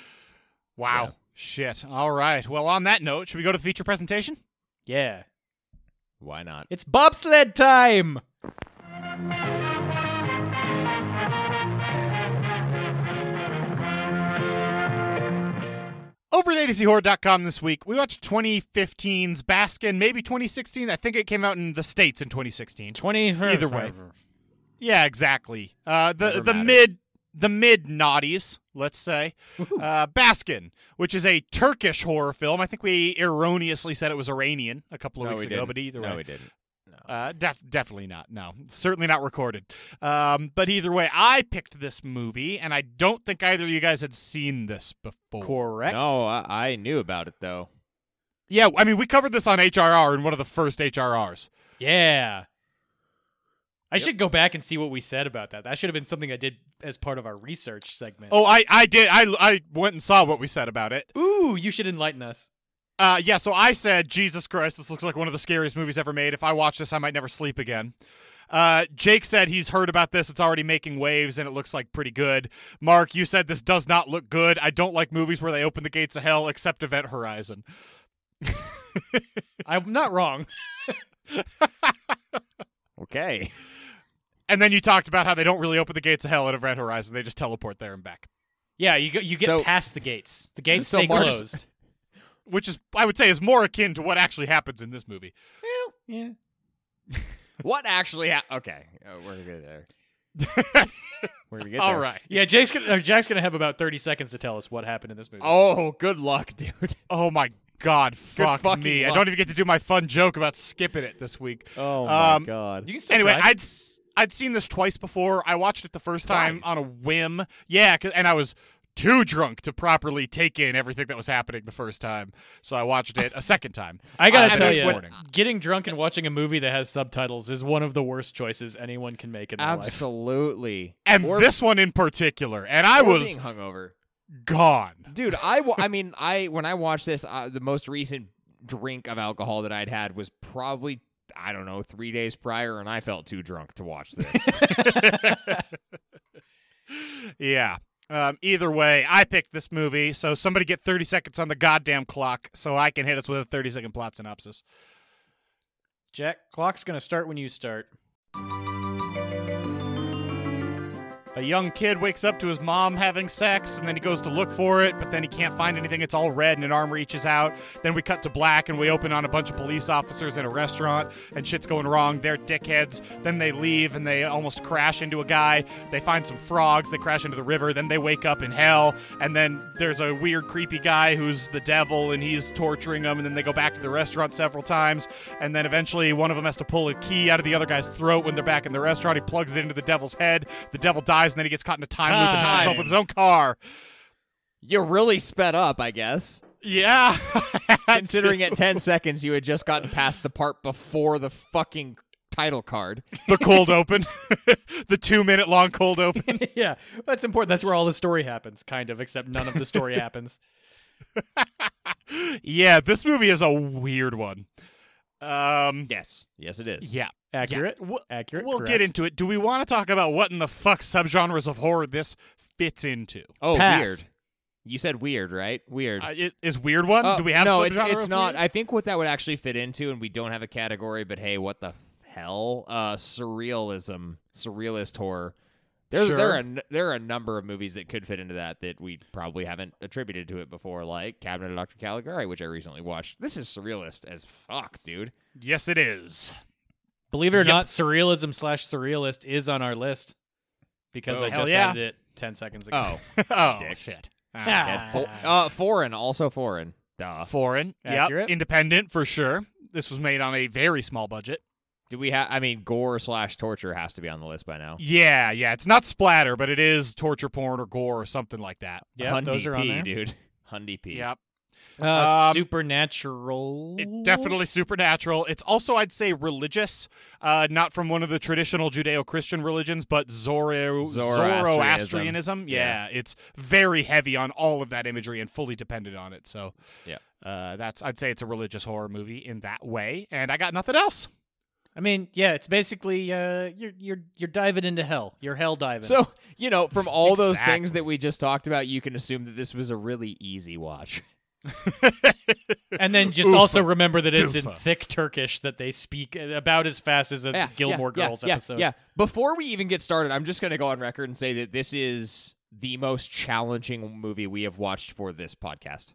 Wow. Shit. All right. Well, on that note, should we go to the feature presentation? Yeah. Why not? It's bobsled time. Over at AtoZHorror.com this week, we watched 2015's Baskin, maybe 2016. I think it came out in the States in 2016. 20 Either way. Yeah, exactly. Uh, the Never the mattered. mid the mid naughties, let's say. Uh, Baskin, which is a Turkish horror film. I think we erroneously said it was Iranian a couple of no, weeks we ago, didn't. but either no, way, No, we didn't. uh, def- definitely not. No, certainly not recorded. Um, but either way, I picked this movie, and I don't think either of you guys had seen this before. Correct. No, I, I knew about it though. Yeah, I mean, we covered this on HRR in one of the first HRRs. Yeah. I should go back and see what we said about that. That should have been something I did as part of our research segment. Oh, I, I did. I, I went and saw what we said about it. Ooh, you should enlighten us. Uh, yeah, so I said, Jesus Christ, this looks like one of the scariest movies ever made. If I watch this, I might never sleep again. Uh, Jake said he's heard about this. It's already making waves and it looks like pretty good. Mark, you said this does not look good. I don't like movies where they open the gates of hell except Event Horizon. I'm not wrong. Okay. And then you talked about how they don't really open the gates of hell at Event Horizon. They just teleport there and back. Yeah, you go, you get So- past the gates. The gates So stay Mark- closed. Which is, I would say, is more akin to what actually happens in this movie. well, yeah. What actually? Ha- okay, uh, we're gonna get there. We're gonna get All there. right. Yeah, Jake's gonna, or Jack's gonna have about 30 seconds to tell us what happened in this movie. Oh, good luck, dude. Oh my God, fuck fucking me! I don't even get to do my fun joke about skipping it this week. Oh Um, god. You can still anyway, try. I'd s- I'd seen this twice before. I watched it the first time Twice? on a whim. Yeah, 'cause- and I was too drunk to properly take in everything that was happening the first time, so I watched it a second time. I gotta Uh, tell you, morning. getting drunk and watching a movie that has subtitles is one of the worst choices anyone can make in their life. Absolutely. and Or- this one in particular, and I was being hungover. gone. Dude, I, I mean, I when I watched this, uh, the most recent drink of alcohol that I'd had was probably I don't know three days prior, and I felt too drunk to watch this. Yeah. Um, either way, I picked this movie, so somebody get 30 seconds on the goddamn clock so I can hit us with a 30 second plot synopsis. Jack, clock's gonna start when you start. A young kid wakes up to his mom having sex, and then he goes to look for it, but then he can't find anything. It's all red, and an arm reaches out. Then we cut to black, and we open on a bunch of police officers in a restaurant, and shit's going wrong. They're dickheads. Then they leave, and they almost crash into a guy. They find some frogs. They crash into the river. Then they wake up in hell, and then there's a weird, creepy guy who's the devil, and he's torturing them. And then they go back to the restaurant several times, and then eventually one of them has to pull a key out of the other guy's throat when they're back in the restaurant. He plugs it into the devil's head. The devil dies, and then he gets caught in a time, loop and hits himself with his own car. you really sped up, I guess. Yeah. Considering at ten seconds you had just gotten past the part before the fucking title card. the cold open, the two minute long cold open. yeah, that's important. That's where all the story happens, kind of, except none of the story happens. yeah, this movie is a weird one. Um, Yes, yes, it is. yeah, Accurate. Yeah. We'll, Accurate. we'll correct. get into it. Do we want to talk about what in the fuck subgenres of horror this fits into? Oh, Pass. weird. You said weird, right? Weird. Uh, it, is weird one? Uh, Do we have no? subgenre It's, it's of not. weird? I think what that would actually fit into, and we don't have a category. But hey, what the hell? Uh, surrealism, surrealist horror. There's, There are there are a number of movies that could fit into that that we probably haven't attributed to it before, like Cabinet of Dr. Caligari, which I recently watched. This is surrealist as fuck, dude. yes, it is. Believe it or Yep. not, surrealism slash surrealist is on our list because Oh, I just yeah. added it ten seconds ago. Oh, oh Dick. shit. Ah. Fo- uh, foreign, also foreign. Duh. Foreign. Accurate. Yep. Independent for sure. This was made on a very small budget. Do we have? I mean, gore slash torture has to be on the list by now. Yeah, yeah. It's not splatter, but it is torture porn or gore or something like that. Yeah, Hundy those are on there. dude. Hundy P. Yep. Uh, Um, supernatural. It definitely supernatural. It's also, I'd say, religious. Uh, not from one of the traditional Judeo-Christian religions, but Zoro- Zoroastrianism. Zoroastrianism. Yeah, it's very heavy on all of that imagery and fully dependent on it. So, Yeah. uh, that's I'd say it's a religious horror movie in that way. And I got nothing else. I mean, yeah, it's basically uh, you're you're you're diving into hell. You're hell diving. So, you know, from all those things that we just talked about, you can assume that this was a really easy watch. and then just Oofa. also remember that it's in thick Turkish that they speak about as fast as a Gilmore yeah, Girls yeah, episode. Yeah. Before we even get started, I'm just going to go on record and say that this is the most challenging movie we have watched for this podcast.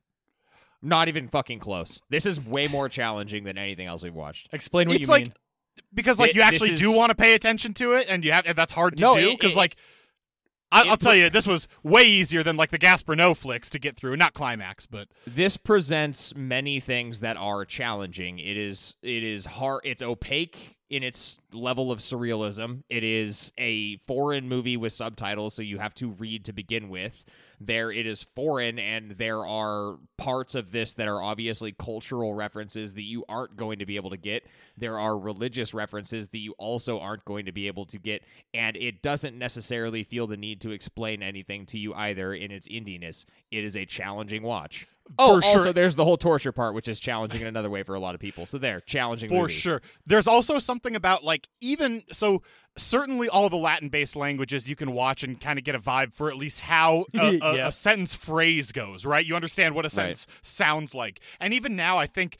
Not even fucking close. This is way more challenging than anything else we've watched. Explain what It's you like- mean. because like Thi- you actually this do want to pay attention to it, and you have and that's hard to No, do it- because it- like. I, it I'll tell you, this was way easier than like the Gaspar Noé flicks to get through. Not climax, but This presents many things that are challenging. It is it is hard it's opaque in its level of surrealism. It is a foreign movie with subtitles so you have to read to begin with. There it is foreign and there are parts of this that are obviously cultural references that you aren't going to be able to get. There are religious references that you also aren't going to be able to get and it doesn't necessarily feel the need to explain anything to you either in its indiness. It is a challenging watch. Oh, For sure. also there's the whole torture part, which is challenging in another way for a lot of people. So there, challenging for movie. sure. There's also something about like even so certainly all the Latin based languages you can watch and kind of get a vibe for at least how a, a, Yeah. a sentence phrase goes, right? You understand what a sentence sounds like. And even now I think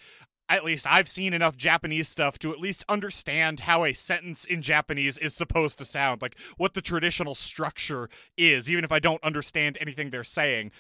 at least I've seen enough Japanese stuff to at least understand how a sentence in Japanese is supposed to sound, like what the traditional structure is, even if I don't understand anything they're saying.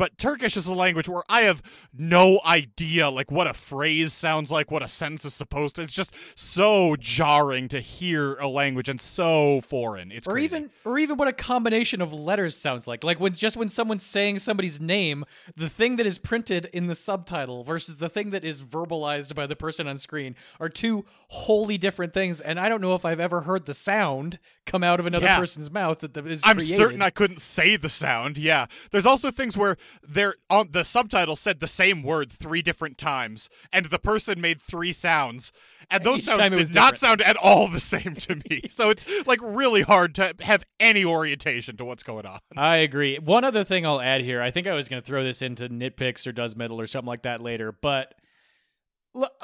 But Turkish is a language where I have no idea like what a phrase sounds like, what a sentence is supposed to. It's just so jarring to hear a language and so foreign. It's or crazy. even or even what a combination of letters sounds like. Like when just when someone's saying somebody's name, the thing that is printed in the subtitle versus the thing that is verbalized by the person on screen are two wholly different things. And I don't know if I've ever heard the sound come out of another Yeah. person's mouth that is I'm created. certain I couldn't say the sound. Yeah. There's also things where they're on the subtitle said the same word three different times, and the person made three sounds. And those Each sounds did not different. sound at all the same to me. so it's like really hard to have any orientation to what's going on. I agree. One other thing I'll add here. I think I was going to throw this into nitpicks or does metal or something like that later, but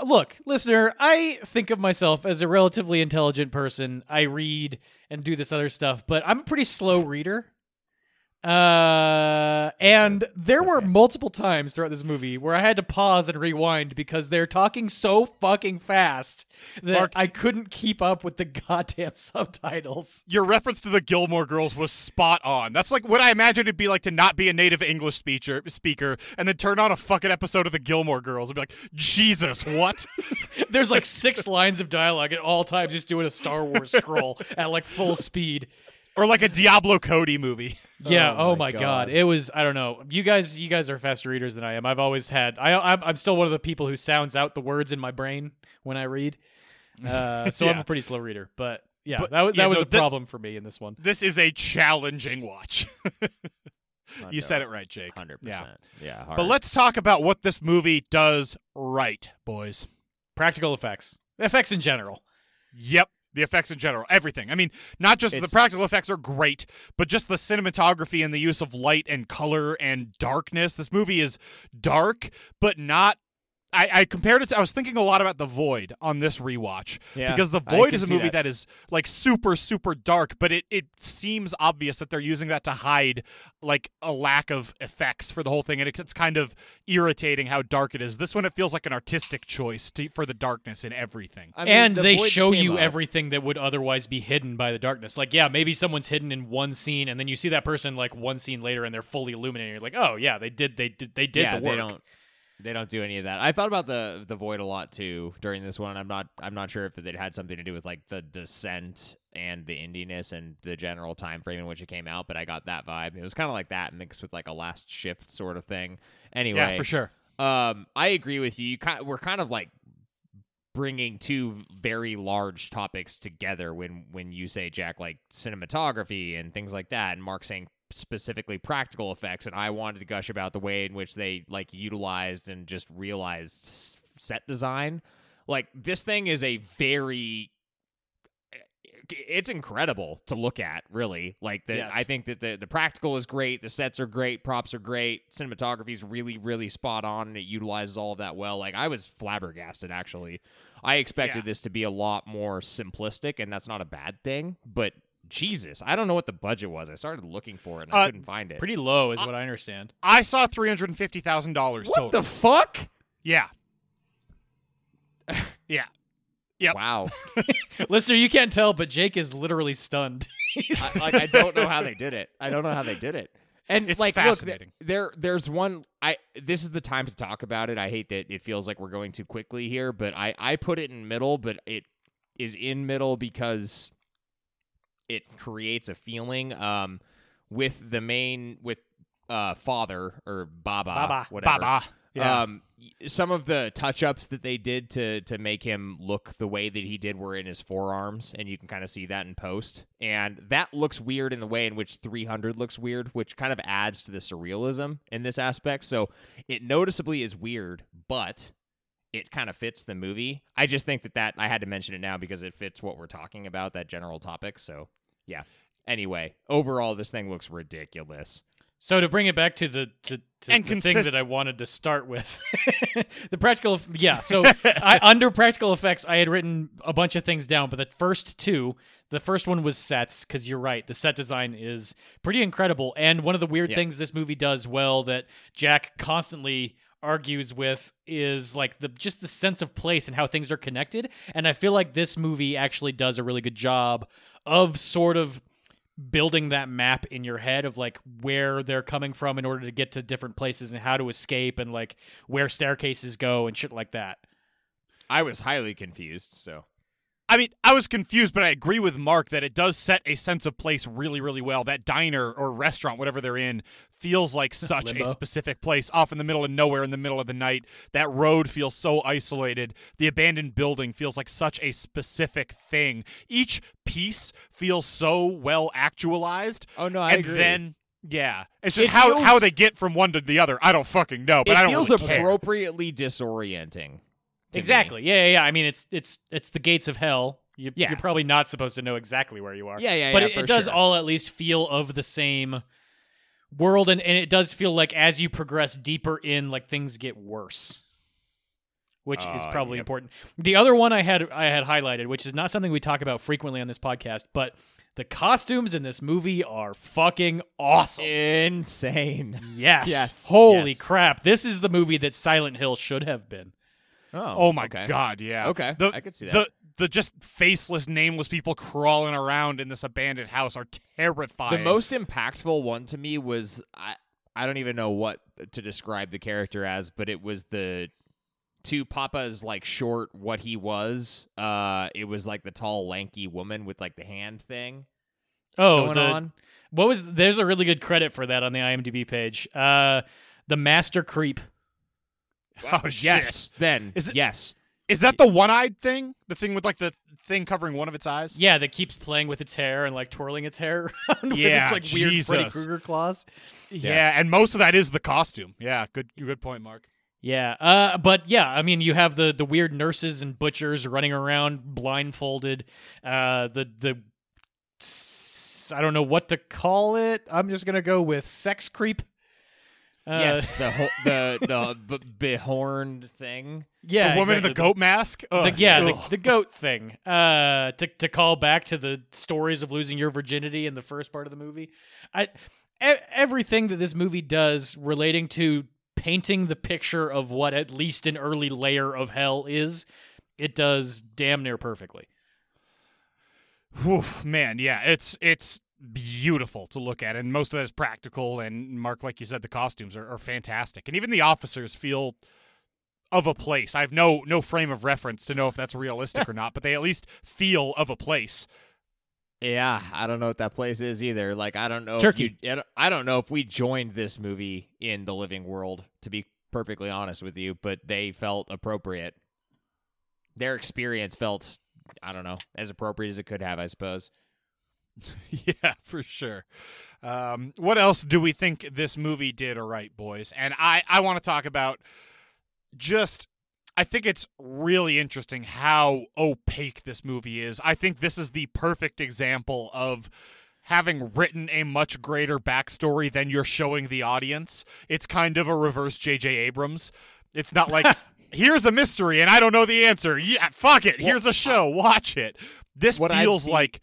look, listener, I think of myself as a relatively intelligent person. I read and do this other stuff, but I'm a pretty slow reader. Uh, and there were multiple times throughout this movie where I had to pause and rewind because they're talking so fucking fast that Mark- I couldn't keep up with the goddamn subtitles. Your reference to the Gilmore Girls was spot on. That's like what I imagined it'd be like to not be a native English speaker, speaker and then turn on a fucking episode of the Gilmore Girls and be like, Jesus, what? There's like six lines of dialogue at all times, just doing a Star Wars scroll at like full speed. or like a Diablo Cody movie. Yeah. Oh Oh, my my god. God. It was. I don't know. You guys. You guys are faster readers than I am. I've always had. I. I'm, I'm still one of the people who sounds out the words in my brain when I read. Uh, so I'm Yeah. a pretty slow reader. But yeah, But, that was yeah, that was no, a this- problem for me in this one. This is a challenging watch. you said it right, Jake. Hundred Yeah. percent. Yeah. But hard. let's talk about what this movie does right, boys. Practical effects. Effects in general. Yep. The effects in general, everything. I mean, not just the practical effects are great, but just the cinematography and the use of light and color and darkness. This movie is dark, but not. I, I compared it to. I was thinking a lot about The Void on this rewatch Yeah, because The Void is a movie that. that is like super super dark, but it it seems obvious that they're using that to hide like a lack of effects for the whole thing, and it, it's kind of irritating how dark it is. This one it feels like an artistic choice to, for the darkness in everything. I mean, and the they show you up- everything that would otherwise be hidden by the darkness. Like, yeah, maybe someone's hidden in one scene, and then you see that person like one scene later, and they're fully illuminated. You're like, oh yeah, they did. They did. They did yeah, the work. they don't. They don't do any of that. I thought about the the void a lot too during this one. I'm not. I'm not sure if it had something to do with like the descent and the indiness and the general time frame in which it came out, but I got that vibe. It was kind of like that mixed with like a last shift sort of thing. Anyway, Yeah, for sure. Um, I agree with you. You kind we're kind of like bringing two very large topics together when when you say Jack like cinematography and things like that, and Mark saying specifically practical effects, and I wanted to gush about the way in which they like utilized and just realized set design. Like this thing is a very eh, it's incredible to look at, really. Like the, Yes. I think that the the practical is great, the sets are great, props are great, cinematography is really really spot on, and it utilizes all of that well. Like I was flabbergasted actually. I expected Yeah. this to be a lot more simplistic, and that's not a bad thing. But Jesus, I don't know what the budget was. I started looking for it and I Uh, couldn't find it. Pretty low, is what I understand. I saw three hundred and fifty thousand dollars what total. the fuck? yeah, yeah. Yep. Wow. Listener, you can't tell, but Jake is literally stunned. I, like I don't know how they did it. I don't know how they did it. And It's like, fascinating. look, there, there's one. I this is the time to talk about it. I hate that it feels like we're going too quickly here, but I I put it in middle, but it is in middle because it creates a feeling. Um, with the main with uh father or Baba, Baba. whatever. Baba. Yeah. Um, some of the touch ups that they did to to make him look the way that he did were in his forearms, and you can kind of see that in post. And that looks weird in the way in which 300 looks weird, which kind of adds to the surrealism in this aspect. So it noticeably is weird, but it kind of fits the movie. I just think that that I had to mention it now because it fits what we're talking about, that general topic. So yeah. Anyway, overall, this thing looks ridiculous. So to bring it back to the to, to And the thing that I wanted to start with, the practical, yeah. So I, under practical effects, I had written a bunch of things down, but the first two, the first one was sets, because you're right, the set design is pretty incredible. And one of the weird Yeah. things this movie does well that Jack constantly argues with is like the just the sense of place and how things are connected. And I feel like this movie actually does a really good job of sort of building that map in your head of like where they're coming from in order to get to different places and how to escape and like where staircases go and shit like that. I was highly confused. So I mean, I was confused, but I agree with Mark that it does set a sense of place really, really well. That diner or restaurant, whatever they're in, feels like such a specific place, off in the middle of nowhere in the middle of the night. That road feels so isolated. The abandoned building feels like such a specific thing. Each piece feels so well actualized. Oh, no, I and agree. then yeah, it's just It how feels- how they get from one to the other. I don't fucking know, but it I don't feels really care. appropriately disorienting. To me. Exactly. Yeah, yeah, yeah. I mean, it's it's it's the gates of hell. You, Yeah. You're probably not supposed to know exactly where you are. Yeah, yeah, But yeah, it, it does sure. all at least feel of the same world, and, and it does feel like as you progress deeper in, like things get worse, which is Oh, probably yep. important. The other one I had I had highlighted, which is not something we talk about frequently on this podcast, but the costumes in this movie are fucking awesome. Insane. Yes. Yes. Holy Yes. crap. This is the movie that Silent Hill should have been. Oh, Oh my okay. god, yeah. Okay, the, I could see that. The the just faceless, nameless people crawling around in this abandoned house are terrifying. The most impactful one to me was I I don't even know what to describe the character as, but it was the to Papa's like short what he was. Uh it was like the tall lanky woman with like the hand thing Oh, going the, on. What was there's a really good credit for that on the IMDb page. Uh the Master Creep. Oh shit. Yes. Then Is it- yes. Is that the one-eyed thing? The thing with like the thing covering one of its eyes? Yeah, that keeps playing with its hair and like twirling its hair around with its like weird Freddy Jesus. Krueger claws. Yeah, and most of that is the costume. Yeah, good good point, Mark. Yeah. Uh but yeah, I mean you have the the weird nurses and butchers running around blindfolded. Uh the the I don't know what to call it. I'm just going to go with sex creep. Uh, yes, the ho- the the b- behorned thing. Yeah. the woman in the goat mask? The, yeah, the, the goat thing. Uh, to to call back to the stories of losing your virginity in the first part of the movie. I e- everything that this movie does relating to painting the picture of what at least an early layer of hell is, it does damn near perfectly. Oof, man, yeah, it's it's beautiful to look at, and most of that is practical. And Mark, like you said, the costumes are, are fantastic, and even the officers feel of a place. I have no no frame of reference to know if that's realistic or not, but they at least feel of a place. Yeah, I don't know what that place is either. Like, I don't know. Turkey. If you, I don't know if we joined this movie in the living world. To be perfectly honest with you, but they felt appropriate. Their experience felt, I don't know, as appropriate as it could have. I suppose. yeah, for sure. Um, what else do we think this movie did all right, boys? And I, I want to talk about just. I think it's really interesting how opaque this movie is. I think this is the perfect example of having written a much greater backstory than you're showing the audience. It's kind of a reverse J.J. Abrams. It's not like here's a mystery and I don't know the answer. Yeah, fuck it. Here's a show. Watch it. This What feels be- like.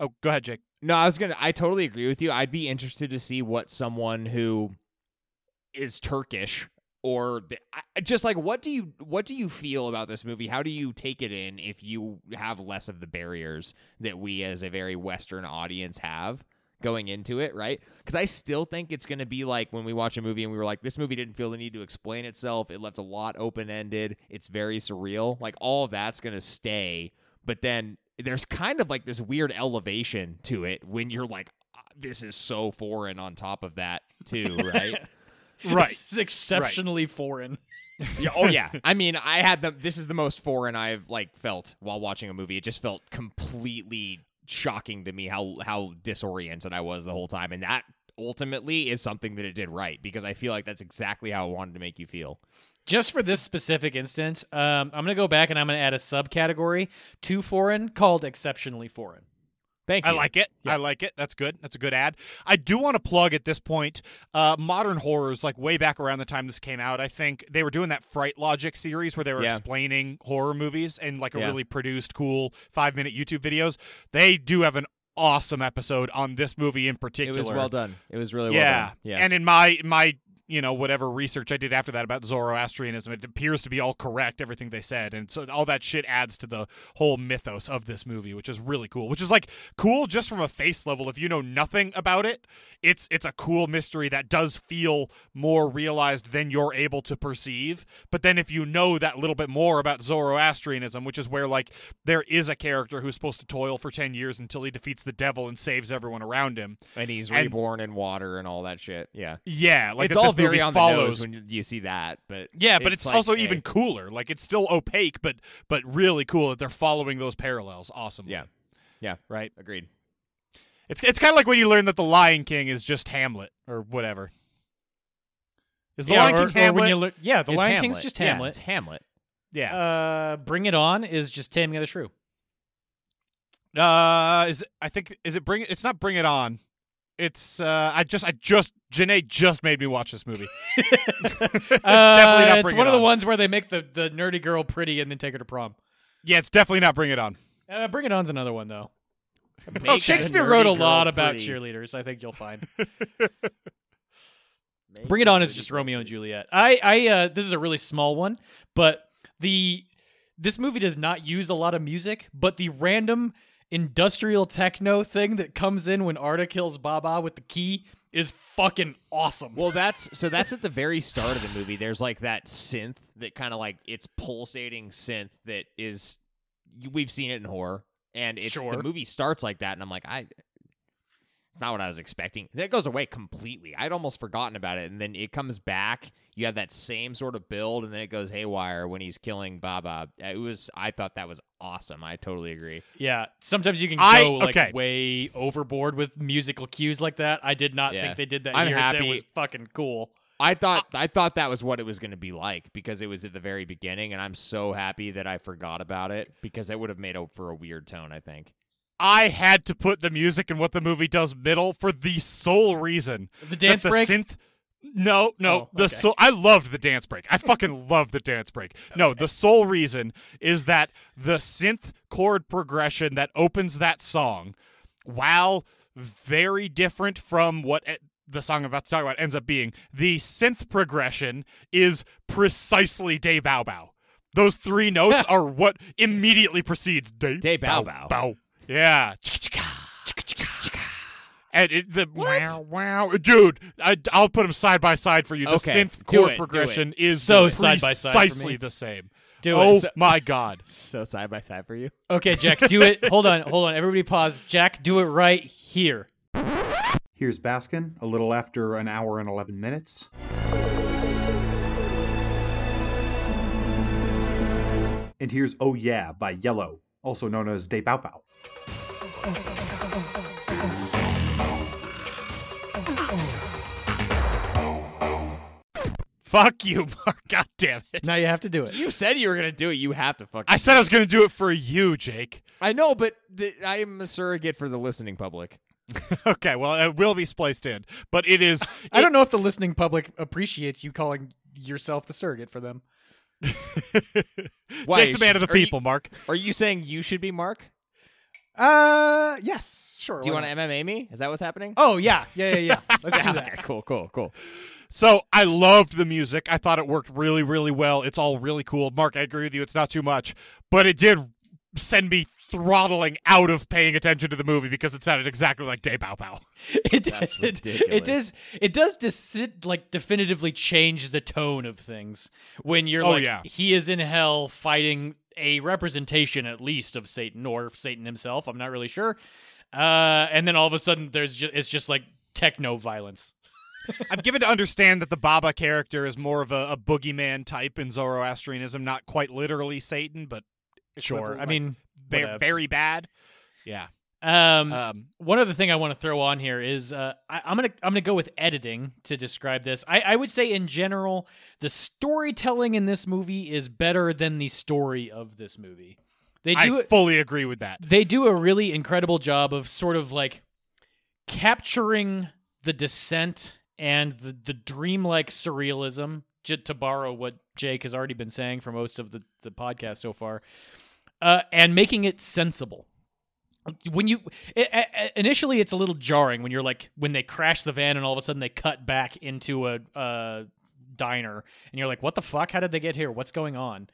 Oh, go ahead, Jake. No, I was gonna. I totally agree with you. I'd be interested to see what someone who is Turkish or the, just like what do you what do you feel about this movie? How do you take it in if you have less of the barriers that we as a very Western audience have going into it, right? Because I still think it's going to be like when we watch a movie and we were like, this movie didn't feel the need to explain itself. It left a lot open ended. It's very surreal. Like all that's going to stay, but then there's kind of like this weird elevation to it when you're like, "Ah, this is so foreign on top of that too, right? Right. It's exceptionally foreign. yeah, oh yeah. I mean, I had the this is the most foreign I've like felt while watching a movie. It just felt completely shocking to me how how disoriented I was the whole time, and that ultimately is something that it did right because I feel like that's exactly how I wanted to make you feel. Just for this specific instance, um, I'm going to go back and I'm going to add a subcategory to foreign called exceptionally foreign. Thank you. I like it. I like it. That's good. That's a good ad. I do want to plug at this point uh, modern horrors, like way back around the time this came out. I think they were doing that Fright Logic series where they were Yeah. explaining horror movies and like a Yeah. really produced, cool five minute YouTube videos. They do have an awesome episode on this movie in particular. It was well done. It was really yeah. well done. Yeah. And in my in my you know whatever research I did after that about Zoroastrianism, it appears to be all correct, everything they said, and so all that shit adds to the whole mythos of this movie, which is really cool. Which is like cool just from a face level. If you know nothing about it, it's it's a cool mystery that does feel more realized than you're able to perceive. But then if you know that little bit more about Zoroastrianism, which is where like there is a character who's supposed to toil for ten years until he defeats the devil and saves everyone around him. and he's And- reborn in water and all that shit. Yeah, Yeah, like it's all very on follows the nose when you see that. But Yeah, but it's, like, also hey, even cooler. Like it's still opaque, but but really cool that they're following those parallels. Awesome. Yeah, yeah, Right. agreed. It's it's kind of like when you learn that the Lion King is just Hamlet or whatever. Is the yeah, Lion or, King or Hamlet? when you look, yeah, the It's Lion Hamlet. King's just Yeah, Hamlet. it's Hamlet. yeah. Uh, Bring It On is just Taming of the Shrew. Uh, is it, I think is it bring it it's not Bring It On. It's uh I just I just Janae just made me watch this movie. it's definitely Uh, not it's one It of the ones where they make the, the nerdy girl pretty and then take her to prom. Yeah, it's definitely not Bring It On. Uh, Bring It On's another one though. Make Oh, Shakespeare nerdy wrote a girl lot about pretty. cheerleaders. I think you'll find. Bring It On is just Romeo and. Juliet. I, I, uh, this is a really small one, but the this movie does not use a lot of music, but the random industrial techno thing that comes in when Arda kills Baba with the key is fucking awesome. Well, that's so that's at the very start of the movie. There's like that synth that kind of like it's pulsating synth that is we've seen it in horror, and it's Sure. the movie starts like that, and I'm like, I. It's not what I was expecting. Then it goes away completely. I'd almost forgotten about it, and then it comes back. You have that same sort of build, and then it goes haywire when he's killing Baba. Uh, it was. I thought that was awesome. I totally agree. yeah, sometimes you can I- go like way overboard with musical cues like that. I did not Yeah. think they did that I'm here. That happy- was fucking cool. I thought I thought that was what it was going to be like because it was at the very beginning, and I'm so happy that I forgot about it because it would have made up for a weird tone. I think. I had to put the music in what the movie does middle for the sole reason The dance the break? synth. No, no, Oh, the okay. so I loved the dance break. I fucking love the dance break. No, the sole reason is that the synth chord progression that opens that song, while very different from what e- the song I'm about to talk about ends up being, the synth progression is precisely Day Bow Bow. Those three notes are what immediately precedes Day, Day Bow Bow. Bow. Yeah. And it, the wow, wow, dude, I, I'll put them side by side for you. The Okay, synth do chord it, do progression is So side by side for precisely me. the same. Do oh it. my god! So side by side for you. Okay, Jack, do it. hold on, hold on. Everybody pause. Jack, do it right here. Here's Baskin, a little after an hour and 11 minutes. And here's Oh Yeah by Yello, also known as De Bow Bow. Fuck you, Mark. God damn it! Now you have to do it. You said you were gonna do it. You have to fucking. I said I was going to do it for you, Jake. I know, but the, I am a surrogate for the listening public. Okay, well, it will be spliced in, but it is. I don't know if the listening public appreciates you calling yourself the surrogate for them. Why, Jake's a man of the are you- people, Mark. Are you saying you should be Mark? Uh, yes, sure. Do you want to not? MMA me? Is that what's happening? Oh yeah, yeah, yeah, yeah. Let's do okay, that. cool, cool, cool. So I loved the music. I thought it worked really, really well. It's all really cool. Mark, I agree with you. It's not too much, but it did send me throttling out of paying attention to the movie because it sounded exactly like Day Bow Bow. It, That's it, ridiculous. It does. It does deci- like definitively change the tone of things when you're Oh, like, yeah. he is in hell fighting a representation at least of Satan or Satan himself. I'm not really sure. Uh, and then all of a sudden, there's just it's just like techno violence. I'm given to understand that the Baba character is more of a, a boogeyman type in Zoroastrianism, not quite literally Satan, but Sure. I like, mean, ba- very bad. Yeah. Um, Um, one other thing I want to throw on here is uh, I, I'm gonna I'm gonna go with editing to describe this. I, I would say in general the storytelling in this movie is better than the story of this movie. They do I fully agree with that. They do a really incredible job of sort of like capturing the descent and the the dreamlike surrealism. To borrow what Jake has already been saying for most of the the podcast so far, uh, and making it sensible. When you i i initially it's a little jarring when you're like when they crash the van and all of a sudden they cut back into a, diner and you're like what the fuck? How did they get here? What's going on?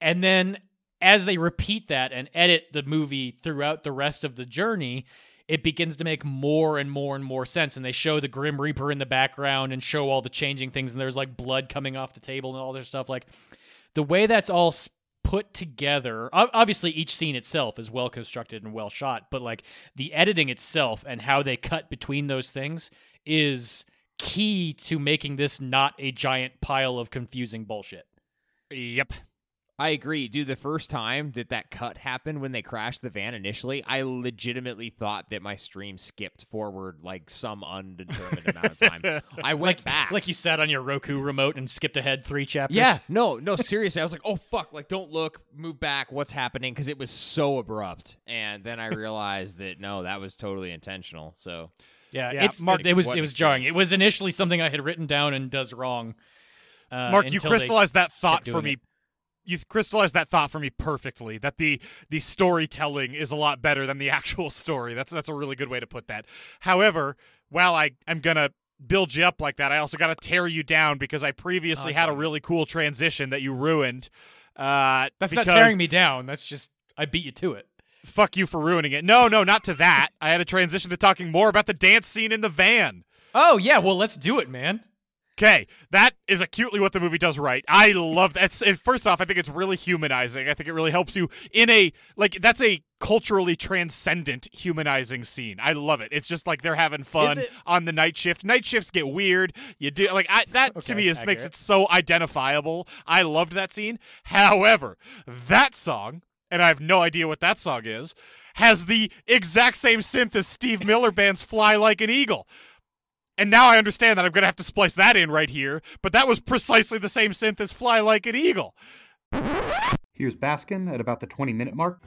And then as they repeat that and edit the movie throughout the rest of the journey it begins to make more and more and more sense. And they show the grim reaper in the background and show all the changing things and there's like blood coming off the table and all this stuff. Like the way that's all put together obviously each scene itself is well constructed and well shot but like the editing itself and how they cut between those things is key to making this not a giant pile of confusing bullshit Yep. I agree. Dude, the first time that that cut happened when they crashed the van initially, I legitimately thought that my stream skipped forward like some undetermined amount of time. I went like back. like you sat on your Roku remote and skipped ahead 3 chapters yeah, no, no, seriously. I was like, oh, fuck. Like, don't look, move back. What's happening? Because it was so abrupt. And then I realized that, no, that was totally intentional. So, Yeah, Yeah, it's Mark, it was it was jarring. It was initially something I had written down and does wrong. Uh, Mark, you crystallized that thought for me. it. You crystallized that thought for me perfectly. That the the storytelling is a lot better than the actual story. That's that's a really good way to put that. However, while I am gonna build you up like that, I also got to tear you down because I previously Oh, had a really cool transition that you ruined. Uh, That's not tearing me down. That's just I beat you to it. Fuck you for ruining it. No, no, not to that. I had a transition to talking more about the dance scene in the van. Oh yeah, well let's do it, man. Okay, that is acutely what the movie does right. I love that. It's, first off, I think it's really humanizing. I think it really helps you in a like that's a culturally transcendent humanizing scene. I love it. It's just like they're having fun it- on the night shift. Night shifts get weird. You do like I, that to me is makes it so identifiable. I loved that scene. However, that song, and I have no idea what that song is, has the exact same synth as Steve Miller Band's "Fly Like an Eagle." And now I understand that I'm going to have to splice that in right here, but that was precisely the same synth as Fly Like an Eagle. Here's Baskin at about the 20 minute mark.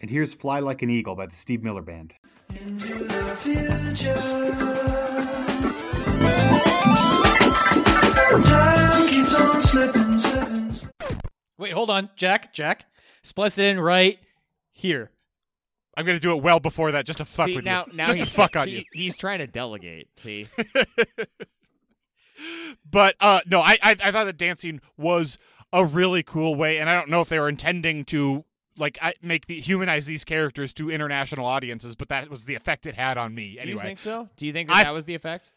And here's Fly Like an Eagle by the Steve Miller Band. Wait, hold on, Jack. Jack, splice it in right here. I'm going to do it well before that just to fuck see, with now, you. now just to fuck on see, you. He's trying to delegate. See? But uh, no, I, I I thought the dancing was a really cool way, and I don't know if they were intending to like I, make the humanize these characters to international audiences, but that was the effect it had on me. Do you think so? Do you think that, I- that was the effect?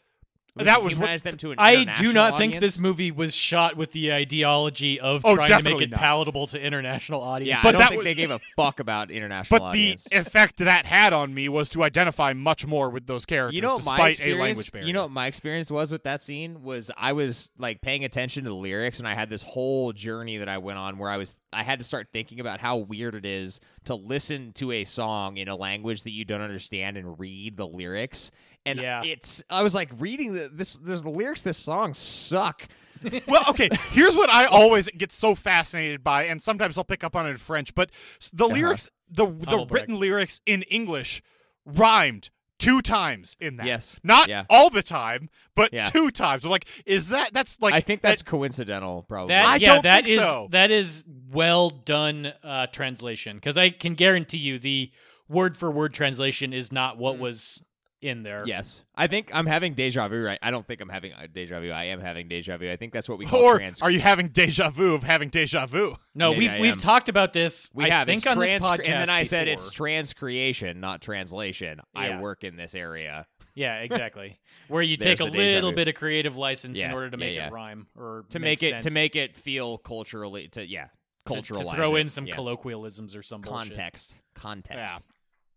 That was what- humanize them to an I do international not think this movie was shot with the ideology of Oh, trying to make it not. palatable to international Yeah, audiences. I But don't that think was- they gave a fuck about international but audience. the effect that had on me was to identify much more with those characters, you know what my despite a experience language barrier. you know what my experience was with that scene was i was like paying attention to the lyrics and i had this whole journey that i went on where i was i had to start thinking about how weird it is to listen to a song in a language that you don't understand and read the lyrics and Yeah. it's i was like reading the, this, this the lyrics this song suck well, okay. Here's what I always get so fascinated by, and sometimes I'll pick up on it in French. But the lyrics, the the written lyrics in English, rhymed two times in that. Yes. not Yeah. all the time, but Yeah. two times. I'm like, is that that's like? i think that's that- coincidental probably That I yeah, don't that think is so. that is well done uh, translation because I can guarantee you the word for word translation is not Mm. what was in there. Yes, I think I'm having deja vu. Right? I don't think I'm having a deja vu. I am having deja vu. I think that's what we call or trans. are you having deja vu of having deja vu? No, Maybe we've we've talked about this. We I have think it's on trans, this podcast, and then I said it's before. transcreation, not translation. I work in this area yeah, exactly. Where you take a little bit of creative license in order to make yeah. it rhyme or to make, it sense. to make it feel culturally to yeah To- cultural to, throw in some yeah. colloquialisms or some bullshit. context context.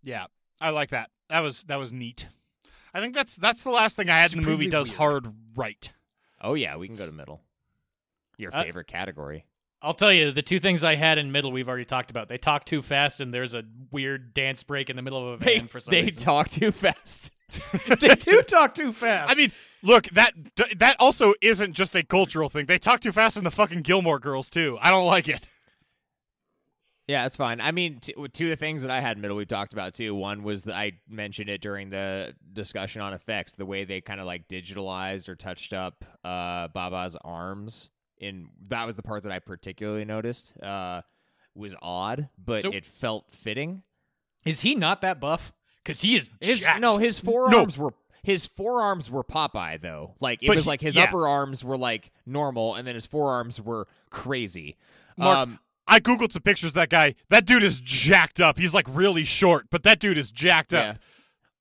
Yeah, yeah. I like that. That was that was neat. I think that's that's the last thing I had in the movie Supremely does hard right. Oh yeah, we can go to middle. Your Uh, favorite category. I'll tell you, the two things I had in middle we've already talked about. They talk too fast, and there's a weird dance break in the middle of a They van for some they reason. talk too fast. they do talk too fast. I mean, look that that also isn't just a cultural thing. They talk too fast in the fucking Gilmore Girls too. I don't like it. Yeah, it's fine. I mean, t- two of the things that I had in middle we talked about too. One was that I mentioned it during the discussion on effects, the way they kind of like digitalized or touched up uh, Baba's arms in that was the part that I particularly noticed. Uh, was odd, but So- it felt fitting. Is he not that buff? Because he is His no, his forearms were his forearms were Popeye though. Like it But was he- like his yeah. upper arms were like normal, and then his forearms were crazy. Mark, um, I googled some pictures of that guy. That dude is jacked up. He's like really short, but that dude is jacked up.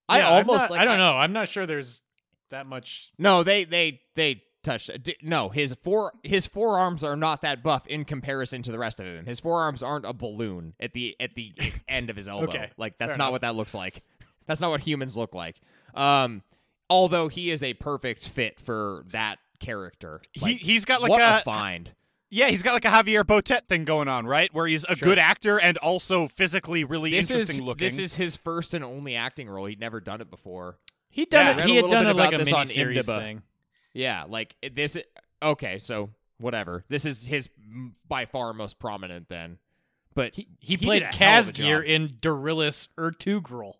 I Yeah, I'm almost not- like I don't know. I'm not sure there's that much. No, they they they touched. No, his four his forearms are not that buff in comparison to the rest of him. His forearms aren't a balloon at the at the end of his elbow. Okay, like that's fair not enough. what that looks like. That's not what humans look like. Um, although he is a perfect fit for that character. Like, he he's got like what a, a find. Yeah, he's got like a Javier Botet thing going on, right? Where he's a Sure. good actor and also physically really This interesting is looking. this is his first and only acting role. He'd never done it before. He'd done yeah, it. He had done it like a about this on miniseries thing. Yeah, like this. Okay, so whatever. This is his by far most prominent then. But He, he, did played a hell of a Kazgear job. in Diriliş Ertuğrul.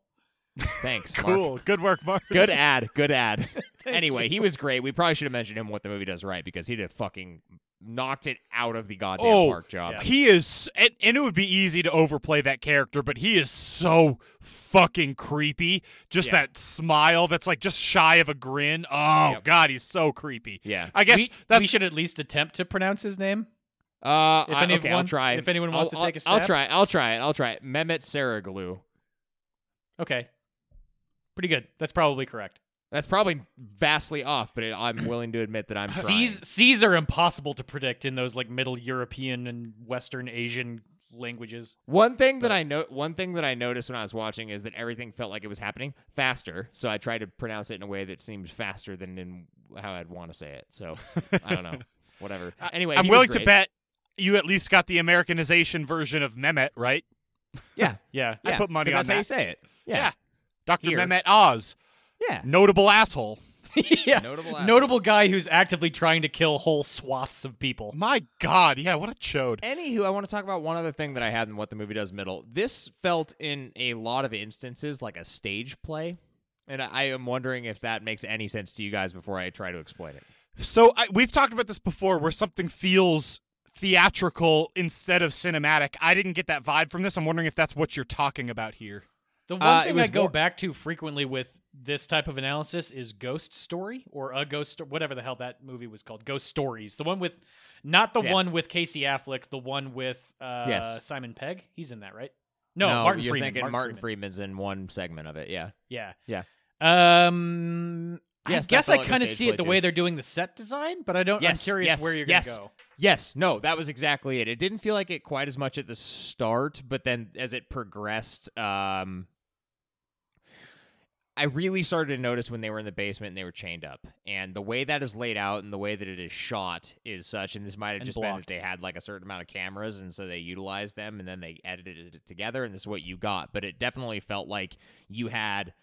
Thanks, Mark. cool. Good work, Mark. Good ad. Good ad. anyway, he was great. We probably should have mentioned him what the movie does right because he did fucking knocked it out of the goddamn Oh, park job. yeah. He is, and, and it would be easy to overplay that character, but he is so fucking creepy. Just Yeah. that smile that's like just shy of a grin. Oh Yep. god, he's so creepy. Yeah. I guess we, that's we should at least attempt to pronounce his name. Uh, If I, anyone- okay, I'll try. if anyone wants I'll- to take a I'll- I'll stab. try. I'll try it. I'll try it. Mehmet Saraglu. Okay, pretty good. That's probably correct. That's probably vastly off, but it, I'm willing to admit that I'm trying. C's, C's are impossible to predict in those like Middle European and Western Asian languages. One thing that I know, one thing that I noticed when I was watching is that everything felt like it was happening faster. So I tried to pronounce it in a way that seemed faster than in how I'd want to say it. So I don't know, whatever. Anyway, I'm willing to bet you at least got the Americanization version of Mehmet, right? Yeah, Yeah, I yeah, put money on that's how that. you say it. Yeah, Yeah. Dr. Here. Mehmet Oz, yeah. notable asshole. yeah. Notable, asshole. Notable guy who's actively trying to kill whole swaths of people. My God, yeah, what a chode. Anywho, I want to talk about one other thing that I had in what the movie does middle. This felt in a lot of instances like a stage play. And I I am wondering if that makes any sense to you guys before I try to explain it. So I, we've talked about this before, where something feels theatrical instead of cinematic. I didn't get that vibe from this. I'm wondering if that's what you're talking about here. The one Uh, it thing I was go more- back to frequently with this type of analysis is Ghost Story or a Ghost whatever the hell that movie was called. Ghost Stories. The one with not the Yeah. one with Casey Affleck, the one with uh, Yes. Simon Pegg. He's in that, right? No, Martin you're Freeman. thinking Martin, Martin, Freeman. Freeman's in one segment of it. Yeah. Yeah. Yeah. Um Yes, I guess I kind of see it the too. way they're doing the set design, but I don't Yes, I'm curious yes, where you're yes. to go. Yes, no, that was exactly it. It didn't feel like it quite as much at the start, but then as it progressed, um, I really started to notice when they were in the basement and they were chained up. And the way that is laid out and the way that it is shot is such, and this might have And just been that they had like a certain amount of cameras and so they utilized them and then they edited it together and this is what you got. But it definitely felt like you had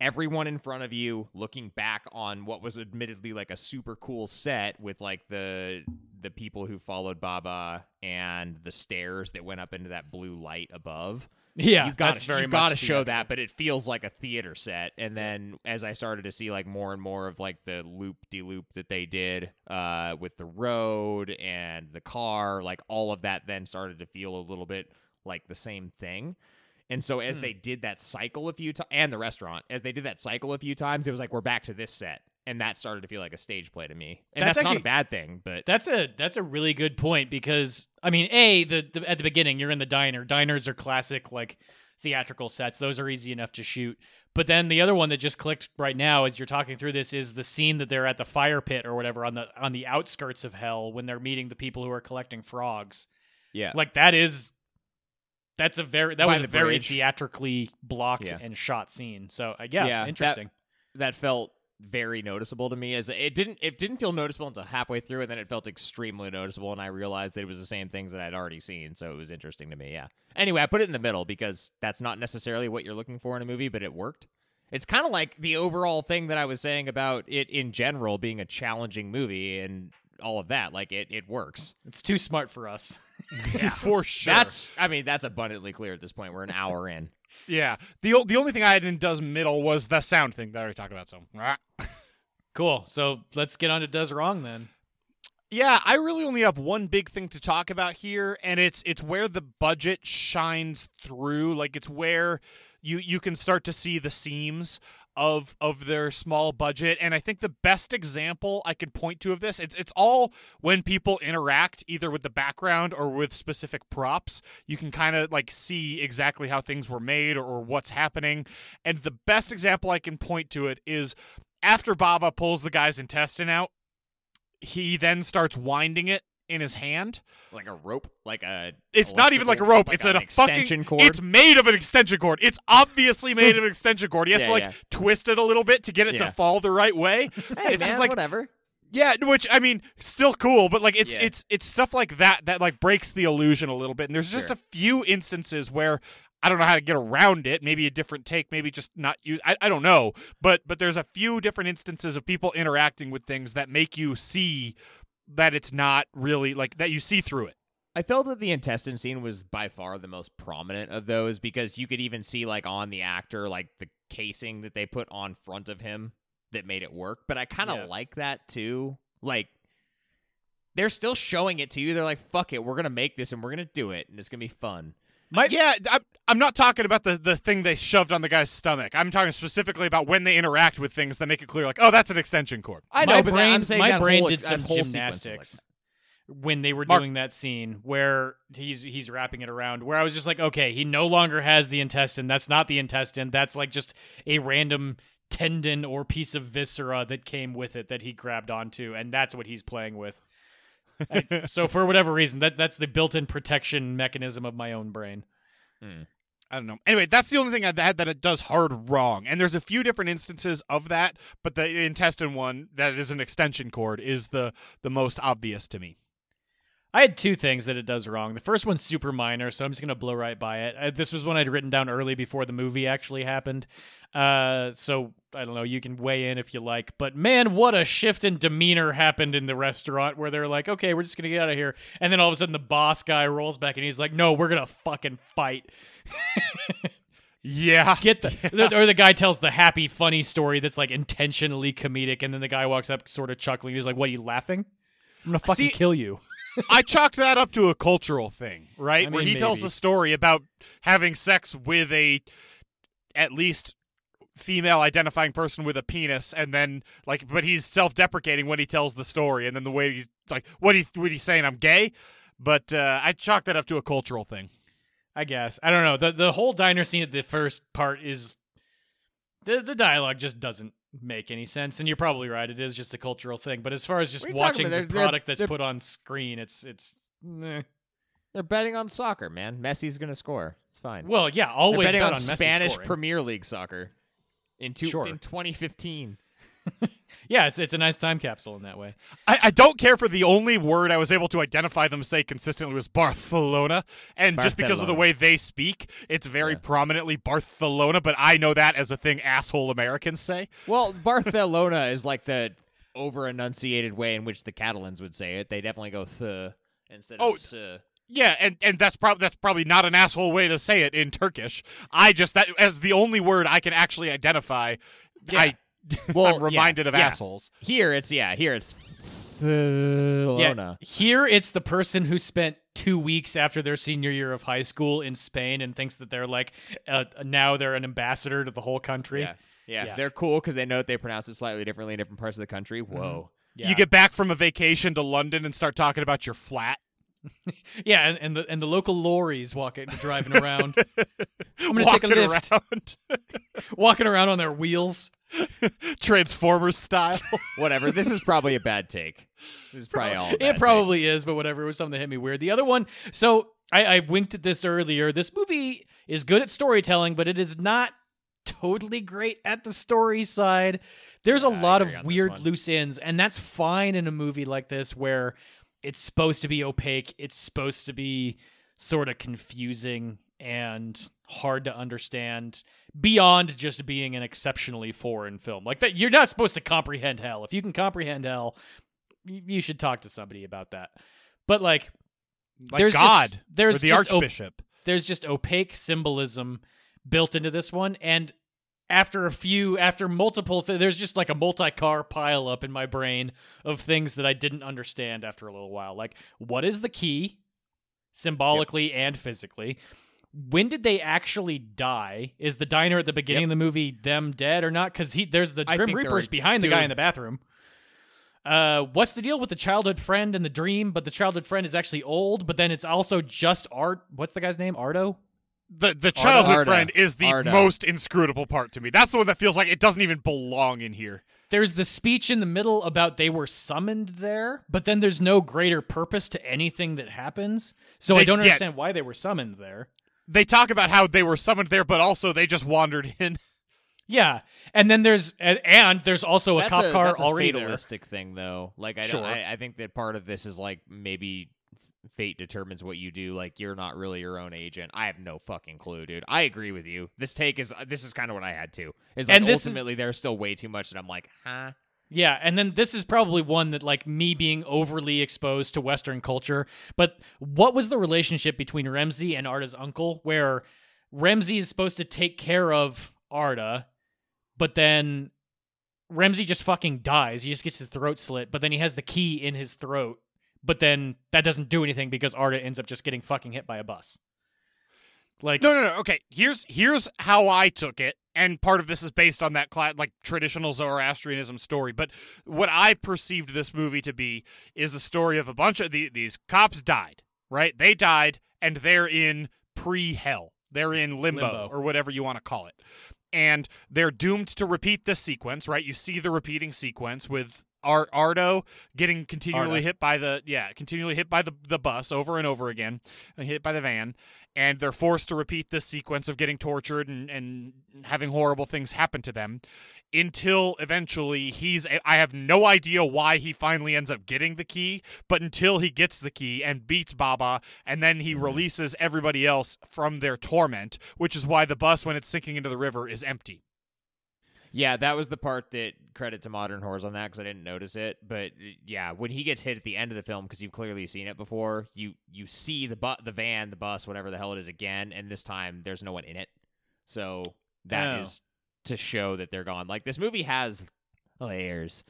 everyone in front of you looking back on what was admittedly like a super cool set with like the the people who followed Baba and the stairs that went up into that blue light above. Yeah, you've got to very you've much got to show that, but it feels like a theater set. And then as I started to see like more and more of like the loop de loop that they did uh, with the road and the car, like all of that then started to feel a little bit like the same thing. And so as Hmm. they did that cycle a few times, and the restaurant, as they did that cycle a few times, it was like we're back to this set, and that started to feel like a stage play to me. And That's that's, not actually- a bad thing, but That's a that's a really good point because I mean, a the, the at the beginning you're in the diner. Diners are classic like theatrical sets; those are easy enough to shoot. But then the other one that just clicked right now as you're talking through this is the scene that they're at the fire pit or whatever on the on the outskirts of hell when they're meeting the people who are collecting frogs. yeah, Like that is that's a very that By was a very bridge. theatrically blocked Yeah. and shot scene. So uh, yeah, Yeah, that- interesting. that felt very noticeable to me. As it didn't, it didn't feel noticeable until halfway through, and then it felt extremely noticeable, and I realized that it was the same things that I'd already seen. So it was interesting to me. Yeah. Anyway, I put it in the middle because that's not necessarily what you're looking for in a movie, but it worked. It's kind of like the overall thing that I was saying about it in general being a challenging movie and all of that. Like it, it works. It's too smart for us. yeah. for sure. That's, I mean, that's abundantly clear at this point. We're an hour in. Yeah. The o- the only thing I had in does middle was the sound thing that I already talked about. So. Cool. So let's get on to does wrong then. Yeah, I really only have one big thing to talk about here, and it's it's where the budget shines through. Like it's where you you can start to see the seams of of their small budget. And I think the best example I can point to of this, it's it's all when people interact either with the background or with specific props. You can kind of like see exactly how things were made or, or what's happening. And the best example I can point to it is after Baba pulls the guy's intestine out he then starts winding it in his hand. Like a rope, like a. It's not even like a rope. like it's an a extension fucking. cord. It's made of an extension cord. It's obviously made of an extension cord. He has Yeah, to like yeah. twist it a little bit to get it Yeah. to fall the right way. Hey it's man, just like whatever. yeah, which I mean, still cool, but like it's it's it's stuff like that that like breaks the illusion a little bit. And there's just Sure. a few instances where I don't know how to get around it. Maybe a different take, maybe just not use. I, I don't know, but but there's a few different instances of people interacting with things that make you see that it's not really like that. You see through it. I felt that the intestine scene was by far the most prominent of those because you could even see like on the actor like the casing that they put on front of him that made it work. But I kind of Yeah. like that too. Like they're still showing it to you. They're like, "Fuck it, we're gonna make this and we're gonna do it, and it's gonna be fun." My, Yeah, I'm, I'm not talking about the, the thing they shoved on the guy's stomach. I'm talking specifically about when they interact with things that make it clear, like, oh, that's an extension cord. I my know, but brain, I'm saying my that brain whole, did some whole sequence like gymnastics when they were Mark- doing that scene where he's he's wrapping it around. Where I was just like, okay, he no longer has the intestine. That's not the intestine. That's like just a random tendon or piece of viscera that came with it that he grabbed onto, and that's what he's playing with. I- so for whatever reason, that that's the built-in protection mechanism of my own brain. Hmm. I don't know. Anyway, that's the only thing I had that it does hard wrong. And there's a few different instances of that, but the intestine one that is an extension cord is the the most obvious to me. I had two things that it does wrong. The first one's super minor, so I'm just gonna blow right by it. Uh, this was one I'd written down early before the movie actually happened. Uh, so I don't know. You can weigh in if you like, but man, what a shift in demeanor happened in the restaurant where they're like, "Okay, we're just gonna get out of here," and then all of a sudden the boss guy rolls back and he's like, "No, we're gonna fucking fight." Yeah. Get the or the guy tells the happy, funny story that's like intentionally comedic, and then the guy walks up, sort of chuckling. He's like, "What? Are you laughing? I'm gonna fucking See- kill you." I chalked that up to a cultural thing, right? I Where mean, he tells a story about having sex with a at least female identifying person with a penis and then like but he's self-deprecating when he tells the story and then the way he's like what he what he's saying I'm gay but uh, I chalked that up to a cultural thing. I guess I don't know. the The whole diner scene at the first part is the the dialogue just doesn't make any sense, and you're probably right. It is just a cultural thing. But as far as just What are you talking watching the They're- they're- product that's they're- put on screen, it's it's. meh. They're betting on soccer, man. Messi's gonna score. It's fine. Well, yeah, They're always betting bet on, on Spanish scoring. Premier League soccer in two, Sure. in 2015. yeah, it's it's a nice time capsule in that way. I, I don't care for the only word I was able to identify them say consistently was Barcelona, and just because of the way they speak, it's very Yeah. prominently Barcelona. But I know that as a thing asshole Americans say. Well, Barcelona is like the over enunciated way in which the Catalans would say it. They definitely go th instead Oh, of s. Yeah, and, and that's probably that's probably not an asshole way to say it in Turkish. I just that as the only word I can actually identify. I Well, I'm reminded yeah, of yeah. assholes. Here it's yeah. Here it's Yeah, here it's the person who spent two weeks after their senior year of high school in Spain and thinks that they're like uh, now they're an ambassador to the whole country. Yeah. yeah, Yeah. They're cool because they know that they pronounce it slightly differently in different parts of the country. Whoa. Yeah. You get back from a vacation to London and start talking about your flat. yeah, and, and the and the local lorries walking driving around, I'm gonna walking take a lift. around, walking around on their wheels. Transformers style. Whatever. This is probably a bad take. This is probably all. It take. probably is, but whatever. It was something that hit me weird. The other one, so I, I winked at this earlier. This movie is good at storytelling, but it is not totally great at the story side. There's a Yeah, lot of agree on this weird loose ends, and that's fine in a movie like this where it's supposed to be opaque. It's supposed to be sort of confusing and hard to understand beyond just being an exceptionally foreign film. Like that, you're not supposed to comprehend hell. If you can comprehend hell, you should talk to somebody about that. But like, like There's God. just- there's the op- Archbishop. there's just opaque symbolism built into this one, and after a few, after multiple, th- there's just like a multi-car pile up in my brain of things that I didn't understand after a little while. Like, what is the key, symbolically and physically? When did they actually die? Is the diner at the beginning of the movie them dead or not? Because he there's the I Grim Reaper's behind the guy in the bathroom. Uh, what's the deal with the childhood friend and the dream? But the childhood friend is actually old. But then it's also just Art. What's the guy's name? Ardo. The the childhood Arda. friend is the Arda. most inscrutable part to me. That's the one that feels like it doesn't even belong in here. There's the speech in the middle about they were summoned there, but then there's no greater purpose to anything that happens. So I don't yeah. understand why they were summoned there. They talk about how they were summoned there, but also they just wandered in. Yeah, and then there's and, and there's also a that's cop a, car that's a already there. fatalistic thing, though. Like, I, Sure. don't, I I think that part of this is like maybe fate determines what you do. Like, you're not really your own agent. I have no fucking clue, dude. I agree with you. This take is this is kind of what I had too. Is like And this is- ultimately there's still way too much that I'm like, huh. Yeah, and then this is probably one that like me being overly exposed to Western culture. But what was the relationship between Remzi and Arda's uncle, where Remzi is supposed to take care of Arda, but then Remzi just fucking dies. He just gets his throat slit, but then he has the key in his throat. But then that doesn't do anything because Arda ends up just getting fucking hit by a bus. Like No, no, no. Okay, here's here's how I took it, and part of this is based on that cla- like traditional Zoroastrianism story. But what I perceived this movie to be is a story of a bunch of the, these cops died, right? They died, and they're in pre-hell. They're in limbo, Limbo. or whatever you want to call it, and they're doomed to repeat this sequence, right? You see the repeating sequence with. Ar- Ardo getting continually Arda. hit by the yeah continually hit by the the bus over and over again, hit by the van, and they're forced to repeat this sequence of getting tortured and, and having horrible things happen to them until eventually he's I have no idea why he finally ends up getting the key, but until he gets the key and beats Baba and then he mm-hmm. releases everybody else from their torment, which is why the bus when it's sinking into the river is empty. Yeah, that was the part that credit to modern horrors on that because I didn't notice it. But uh, yeah, when he gets hit at the end of the film, because you've clearly seen it before, you you see the bu- the van, the bus, whatever the hell it is again, and this time there's no one in it. So that is Oh. to show that they're gone. Like this movie has layers,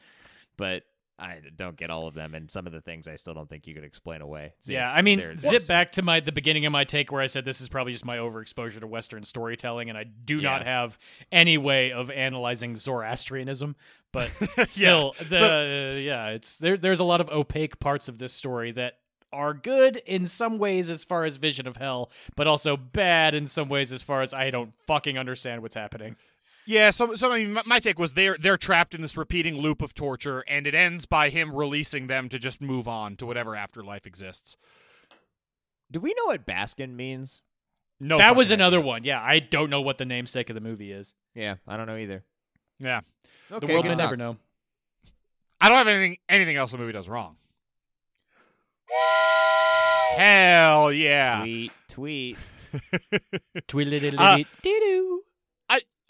but I don't get all of them, and some of the things I still don't think you could explain away. Yeah, I mean, zip back to my the beginning of my take where I said this is probably just my overexposure to Western storytelling, and I do not have any way of analyzing Zoroastrianism. But still, the uh, yeah, it's there. There's a lot of opaque parts of this story that are good in some ways as far as vision of hell, but also bad in some ways as far as I don't fucking understand what's happening. Yeah, so so I mean, my, my take was they're they're trapped in this repeating loop of torture, and it ends by him releasing them to just move on to whatever afterlife exists. Do we know what Baskin means? No, that was another idea. one. Yeah, I don't know what the namesake of the movie is. Yeah, I don't know either. Yeah, Okay, the world good may never know. I don't have anything anything else the movie does wrong. Hell yeah! Tweet, tweet. Tweedledee-dee-dee-dee-doo. Uh, I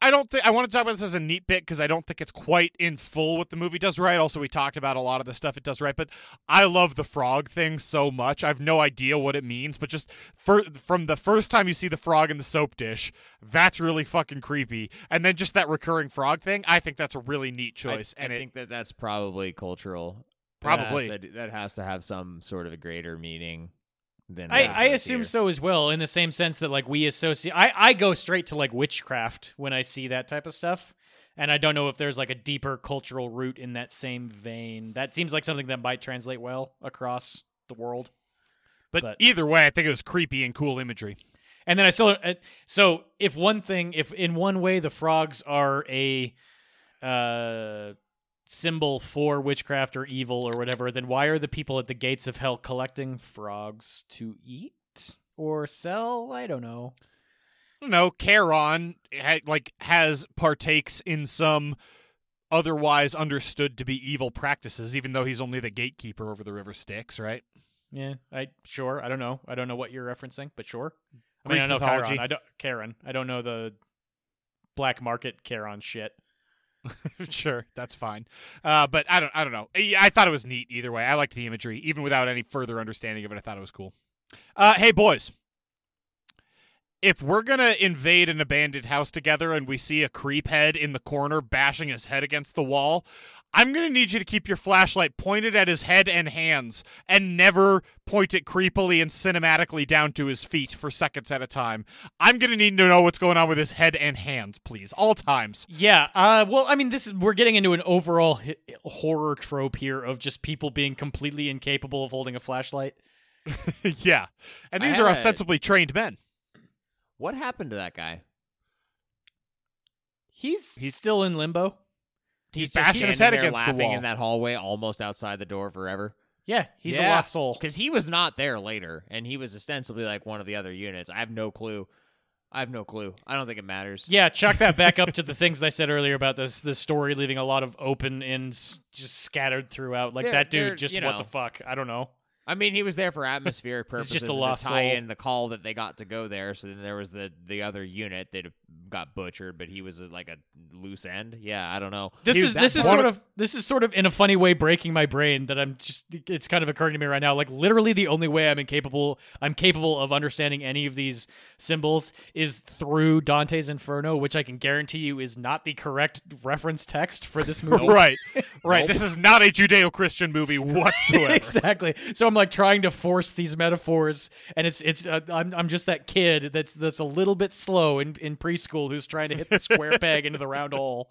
I don't think I want to talk about this as a neat bit because I don't think it's quite in full what the movie does right. Also, we talked about a lot of the stuff it does right, but I love the frog thing so much. I have no idea what it means, but just for, from the first time you see the frog in the soap dish, that's really fucking creepy. And then just that recurring frog thing, I think that's a really neat choice. I, and I it, think that that's probably cultural. Probably. that has, to, that has to have some sort of a greater meaning than I, I assume here. so as well, in the same sense that like we associate. I, I go straight to like witchcraft when I see that type of stuff, and I don't know if there's like a deeper cultural root in that same vein. That seems like something that might translate well across the world. but, but- either way, I think it was creepy and cool imagery. And then I still uh, so if one thing, if in one way the frogs are a uh symbol for witchcraft or evil or whatever, then why are the people at the gates of hell collecting frogs to eat or sell? I don't know. Don't Charon ha- like has partakes in some otherwise understood to be evil practices, even though he's only the gatekeeper over the river Styx, right? Yeah, I sure. I don't know. I don't know what you're referencing, but sure. I Greek mean, I know mythology. Chiron. I don't Karen. I don't know the black market Charon shit. sure, that's fine. Uh, but I don't, I don't know. I thought it was neat either way. I liked the imagery, even without any further understanding of it. I thought it was cool. Uh, hey, boys. if we're gonna invade an abandoned house together and we see a creep head in the corner bashing his head against the wall, I'm gonna need you to keep your flashlight pointed at his head and hands and never point it creepily and cinematically down to his feet for seconds at a time. I'm gonna need to know what's going on with his head and hands, please, all times. Yeah. Uh, well, I mean, this is we're getting into an overall hi- horror trope here of just people being completely incapable of holding a flashlight. yeah, and I these are had a- ostensibly trained men. What happened to that guy? He's he's still in limbo. He's bashing his head against the wall. in that hallway, almost outside the door forever. Yeah, he's a lost soul. Because he was not there later, and he was ostensibly like one of the other units. I have no clue. I have no clue. I don't think it matters. Yeah, chalk that back up to the things I said earlier about this the story leaving a lot of open ends just scattered throughout. Like They're- that dude, just what know. the fuck? I don't know. I mean, he was there for atmospheric purposes. just a lost to tie soul. in the call that they got to go there. So then there was the the other unit that got butchered, but he was uh, like a loose end. Yeah, I don't know. This He is was this that is part- sort of this is sort of in a funny way breaking my brain that I'm just it's kind of occurring to me right now. Like literally the only way I'm incapable I'm capable of understanding any of these symbols is through Dante's Inferno, which I can guarantee you is not the correct reference text for this movie. Right, right. This is not a Judeo-Christian movie whatsoever. exactly. So I'm like trying to force these metaphors, and it's it's uh, I'm I'm just that kid that's that's a little bit slow in in preschool who's trying to hit the square peg into the round hole.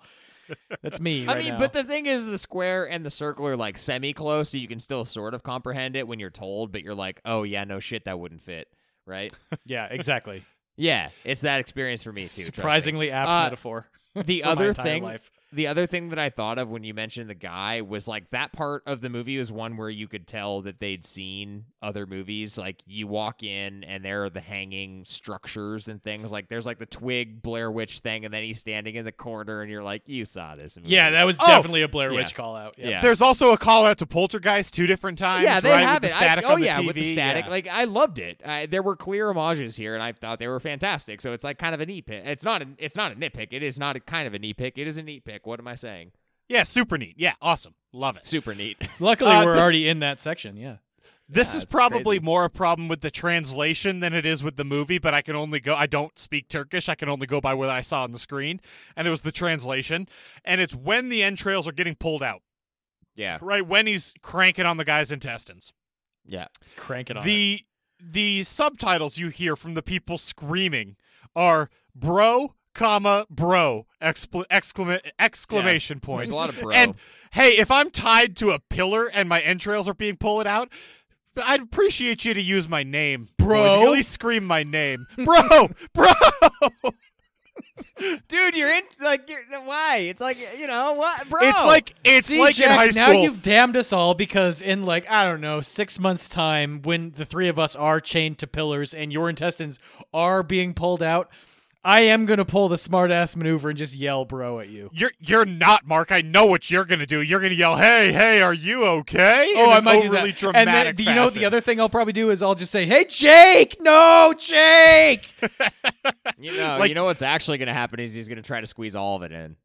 That's me. I mean, now. but the thing is, the square and the circle are like semi close, so you can still sort of comprehend it when you're told, but you're like, oh, yeah, no shit, that wouldn't fit. Right? yeah, exactly. yeah, it's that experience for me, too. Surprisingly apt Uh, metaphor. The other thing. life. The other thing that I thought of when you mentioned the guy was like that part of the movie was one where you could tell that they'd seen other movies. Like you walk in and there are the hanging structures and things. Like there's like the twig Blair Witch thing, and then he's standing in the corner, and you're like, you saw this movie. Yeah, that was Oh! definitely a Blair Yeah. Witch call out. Yeah. Yeah. There's also a call out to Poltergeist two different times. yeah, they right, have with it. The static I, oh on the yeah, TV. with the static. yeah. Like I loved it. I, there were clear homages here, and I thought they were fantastic. So it's like kind of a neat pick. It's not. A, it's not a nitpick. It is not a kind of a neat pick. It is a neat pick. What am I saying? yeah, super neat. Yeah, awesome. Love it. Super neat. Luckily, Uh, we're this- already in that section. Yeah. This Yeah, is probably crazy. more a problem with the translation than it is with the movie, but I can only go I don't speak Turkish. I can only go by what I saw on the screen, and it was the translation. And it's when the entrails are getting pulled out, yeah. right? When he's cranking on the guy's intestines. Yeah. Crank it on. it. The the subtitles you hear from the people screaming are bro, comma, bro, excla- exclama- exclamation point. There's a lot of bro. And hey, if I'm tied to a pillar and my entrails are being pulled out, I'd appreciate you to use my name, Bro. At scream my name, bro, bro. Dude, you're in like you're why? It's like you know what, bro? It's like it's See, like Jack, in high school. now you've damned us all because in like I don't know six months' time, when the three of us are chained to pillars and your intestines are being pulled out, I am gonna pull the smart ass maneuver and just yell "bro" at you. You're you're not Mark. I know what you're gonna do. You're gonna yell, "Hey, hey, are you okay?" Oh, In I an might do overly that. dramatic and then, you know, the other thing I'll probably do is I'll just say, "Hey, Jake, no, Jake." you know, like- you know what's actually going to happen is he's going to try to squeeze all of it in.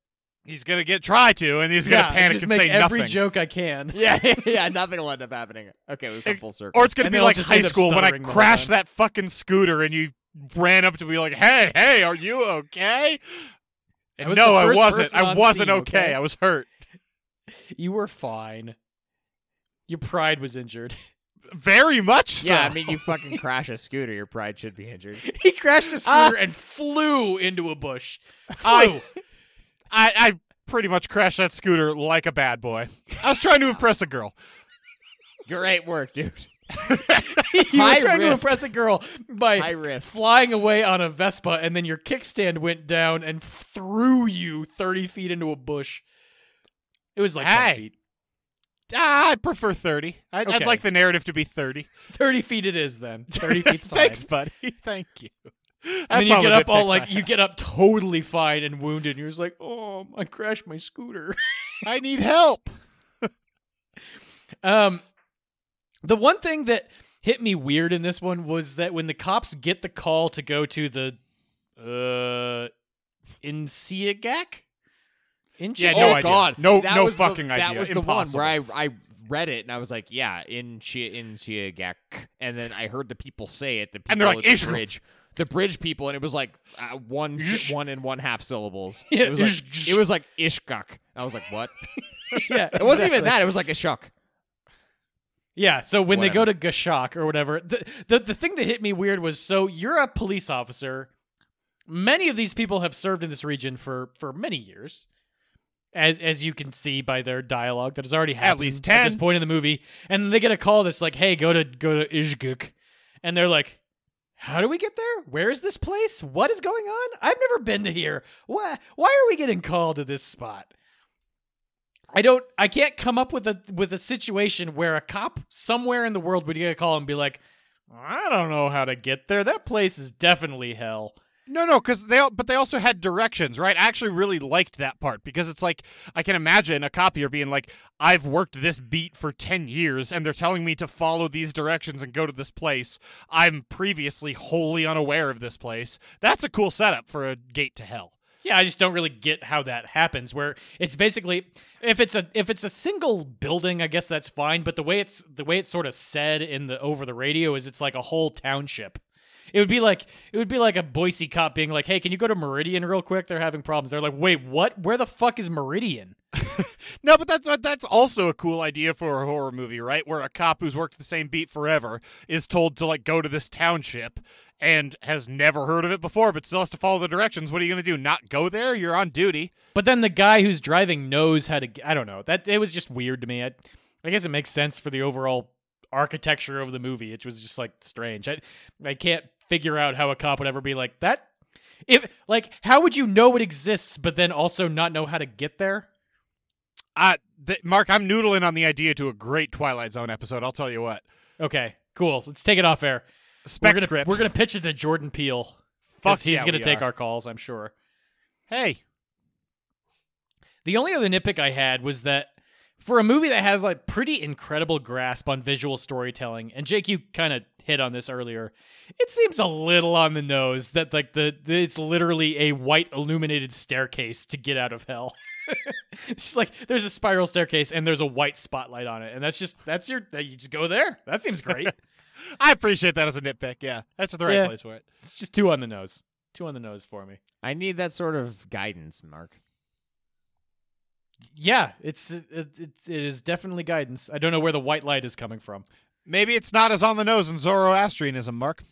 He's gonna get try to, and he's gonna yeah, panic just and make say every nothing. joke I can. Yeah, yeah, nothing will end up happening. Okay, we've come full circle. Or it's gonna And be like high school when I stuttering the whole crashed time. that fucking scooter and you ran up to me like, "Hey, hey, are you okay?" And was no, I wasn't. I wasn't scene, okay. okay? I was hurt. You were fine. Your pride was injured. Very much so. yeah, I mean, you fucking crash a scooter, your pride should be injured. he crashed a Ah. scooter and flew into a bush. I- I, I pretty much crashed that scooter like a bad boy. I was trying to impress a girl. Great work, dude. You High were trying to impress a girl by flying away on a Vespa, and then your kickstand went down and threw you 30 feet into a bush. It was like 10 feet. Ah, I prefer thirty. I'd, I'd like the narrative to be thirty. 30 feet it is then. 30 feet's fine. Thanks, buddy. Thank you. And then you get up all like I you have. get up totally fine and wounded, and you're just like, oh, I crashed my scooter. I need help. Um, the one thing that hit me weird in this one was that when the cops get the call to go to the uh Insiagak, Inchi- Yeah, no oh idea. God, No- that no was the- fucking That idea. was the one where I I read it and I was like, yeah, in Chia in Chiagak, and then I heard the people say it. The people And they're like, the bridge. the bridge people, and it was like uh, one s- one and one half syllables. Yeah, it was like it was like ishkuk. I was like, what? yeah, It wasn't even that. It was like a shuck. Yeah, so when they go to Gashak or whatever, the, the the thing that hit me weird was so you're a police officer. Many of these people have served in this region for for many years. As as you can see by their dialogue that has already happened least at this point in the movie. And they get a call that's like, hey, go to go to Izguk. And they're like, How do we get there? Where is this place? What is going on? I've never been to here. Why why are we getting called to this spot? I don't I can't come up with a with a situation where a cop somewhere in the world would get a call and be like, I don't know how to get there. That place is definitely hell. No, no, because they but they also had directions, right? I actually really liked that part because it's like I can imagine a copier being like, "I've worked this beat for ten years, and they're telling me to follow these directions and go to this place. I'm previously wholly unaware of this place. That's a cool setup for a gate to hell." Yeah, I just don't really get how that happens. Where it's basically if it's a if it's a single building, I guess that's fine. But the way it's the way it's sort of said in the over the radio is it's like a whole township. It would be like it would be like a Boise cop being like, "Hey, can you go to Meridian real quick? They're having problems." They're like, "Wait, what? Where the fuck is Meridian?" No, but that's uh, that's also a cool idea for a horror movie, right? Where a cop who's worked the same beat forever is told to like go to this township and has never heard of it before, but still has to follow the directions. What are you going to do? Not go there? You're on duty. But then the guy who's driving knows how to. I don't know. That it was just weird to me. I, I guess it makes sense for the overall architecture of the movie. It was just like strange. I I can't figure out how a cop would ever be like that. If like, how would you know it exists, but then also not know how to get there? Uh, th- Mark, I'm noodling on the idea to a great Twilight Zone episode. I'll tell you what. Okay, cool. Let's take it off air. Spec we're gonna, script. We're gonna pitch it to Jordan Peele. Fuck he's yeah, gonna take are. our calls. I'm sure. Hey, The only other nitpick I had was that for a movie that has like pretty incredible grasp on visual storytelling, and Jake, you kind of hit on this earlier, it seems a little on the nose that like the, the it's literally a white illuminated staircase to get out of hell. it's just like there's a spiral staircase and there's a white spotlight on it, and that's just that's your you just go there. That seems great. I appreciate that as a nitpick. Yeah, that's the right Yeah. place for it. it's just two on the nose, two on the nose for me. I need that sort of guidance, Mark. Yeah, it's it, it, it is definitely guidance. I don't know where the white light is coming from. Maybe it's not as on the nose in Zoroastrianism, Mark.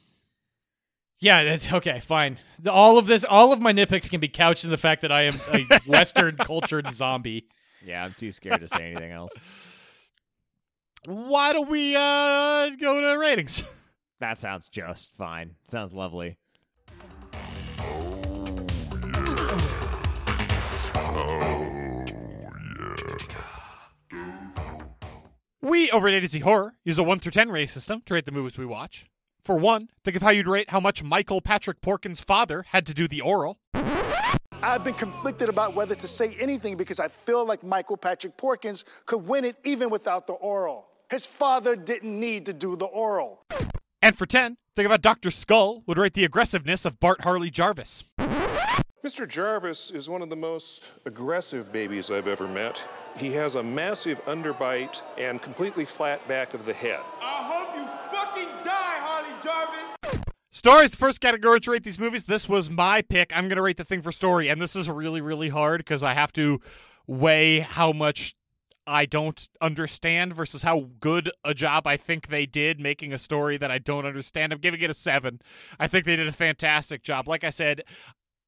Yeah, that's okay. Fine. The- all of this, all of my nitpicks can be couched in the fact that I am a Western cultured zombie. Yeah, I'm too scared to say anything else. Why don't we uh go to ratings? That sounds just fine. Sounds lovely. We over at A to Z Horror use a 1 through 10 rating system to rate the movies we watch. For one, think of how you'd rate how much Michael Patrick Porkin's father had to do the oral. I've been conflicted about whether to say anything because I feel like Michael Patrick Porkins could win it even without the oral. His father didn't need to do the oral. And for 10, think of how Dr. Skull would rate the aggressiveness of Bart Harley Jarvis. Mr. Jarvis is one of the most aggressive babies I've ever met. He has a massive underbite and completely flat back of the head. I hope you fucking die, Harley Jarvis. Stories, the first category to rate these movies. This was my pick. I'm going to rate the thing for story, and this is really, really hard because I have to weigh how much I don't understand versus how good a job I think they did making a story that I don't understand. I'm giving it a seven. I think they did a fantastic job. Like I said,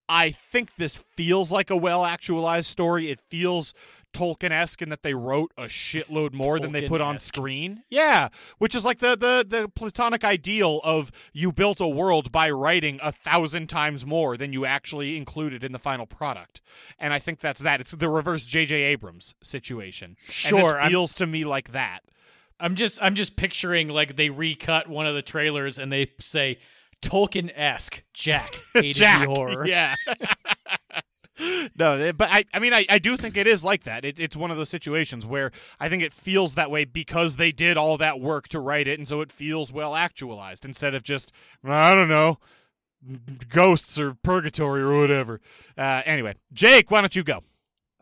I think this feels like a well actualized story. It feels Tolkien esque in that they wrote a shitload more than they put on screen. Yeah, which is like the, the the platonic ideal of you built a world by writing a thousand times more than you actually included in the final product. And I think that's that. It's the reverse J.J. Abrams situation. Sure, this I'm- feels to me like that. I'm just, I'm just picturing like they recut one of the trailers and they say Tolkien esque Jack Jack, horror. yeah. no, but I, I mean, I, I do think it is like that. It, it's one of those situations where I think it feels that way because they did all that work to write it, and so it feels well actualized instead of just I don't know, ghosts or purgatory or whatever. Uh, anyway, Jake, why don't you go?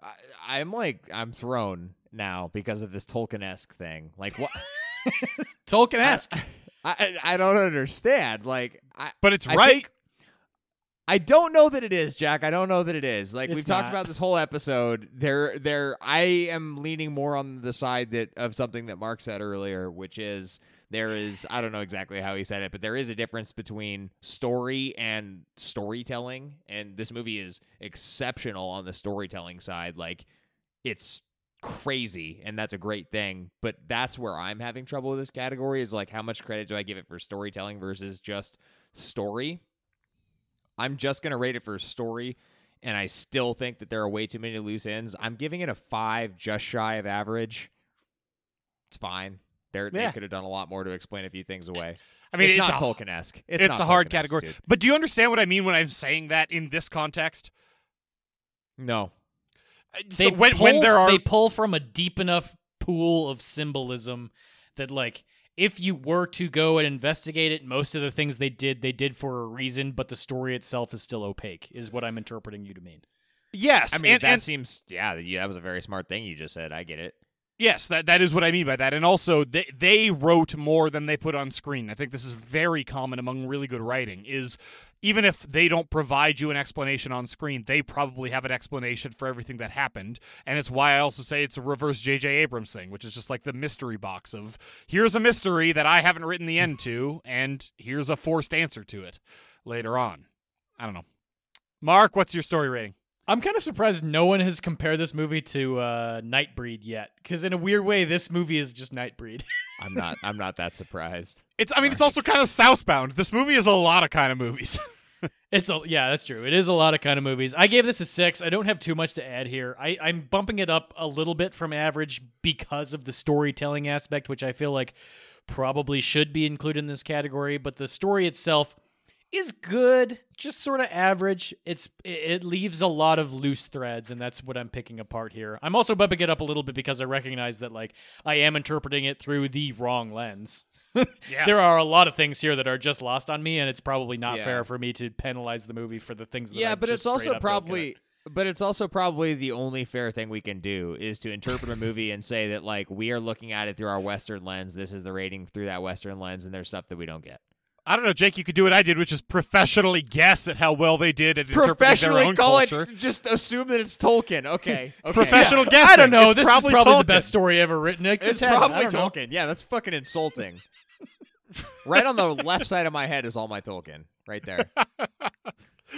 I, I'm like I'm thrown now because of this Tolkien esque thing. Like what? Tolkien esque. I, I I don't understand. Like I, But it's right. think- I don't know that it is, Jack. I don't know that it is. Like It's we've talked about this whole episode. There, there. I am leaning more on the side that of something that Mark said earlier, which is there is. I don't know exactly how he said it, but there is a difference between story and storytelling, and this movie is exceptional on the storytelling side. Like it's crazy and that's a great thing but that's where i'm having trouble with this category is like how much credit do i give it for storytelling versus just story i'm just going to rate it for story and i still think that there are way too many loose ends i'm giving it a five just shy of average it's fine They're, Yeah. they could have done a lot more to explain a few things away I mean, it's, it's not a- tolkien-esque It's, it's, not a hard category. dude. But do you understand what I mean when I'm saying that in this context? no Uh, They when pull, when there are they pull from a deep enough pool of symbolism that like if you were to go and investigate it, most of the things they did, they did for a reason, but the story itself is still opaque, is what I'm interpreting you to mean. yes, i mean and, that and- seems yeah yeah, that was a very smart thing you just said i get it Yes, that that is what I mean by that. And also they they wrote more than they put on screen. I think this is very common among really good writing is even if they don't provide you an explanation on screen, they probably have an explanation for everything that happened. And it's why I also say it's a reverse JJ Abrams thing, which is just like the mystery box of here's a mystery that I haven't written the end to and here's a forced answer to it later on. I don't know. Mark, what's your story rating? I'm kind of surprised no one has compared this movie to uh, Nightbreed yet, because in a weird way, this movie is just Nightbreed. i'm not i'm not that surprised It's I mean it's also kind of southbound. This movie is a lot of kind of movies. It's a yeah, that's true. It is a lot of kind of movies. I gave this a six. I don't have too much to add here. I, I'm bumping it up a little bit from average because of the storytelling aspect, which I feel like probably should be included in this category. But the story itself is good, just sort of average. It's it, leaves a lot of loose threads, and that's what I'm picking apart here. I'm also bumping it up a little bit because I recognize that like I am interpreting it through the wrong lens. Yeah. there are a lot of things here that are just lost on me, and it's probably not Yeah. fair for me to penalize the movie for the things that yeah I but it's also straight up don't get. probably but it's also probably the only fair thing we can do is to interpret a movie and say that like we are looking at it through our western lens this is the rating through that western lens and there's stuff that we don't get I don't know, Jake. You could do what I did, which is professionally guess at how well they did at interpreting their professionally own call culture. it just assume that it's tolkien okay, okay. Professional Yeah. guessing. I don't know. It's this probably is probably Tolkien. the best story ever written. It's, it's a 10. I probably don't know. tolkien yeah that's fucking insulting right on the left side of my head is all my tolkien right there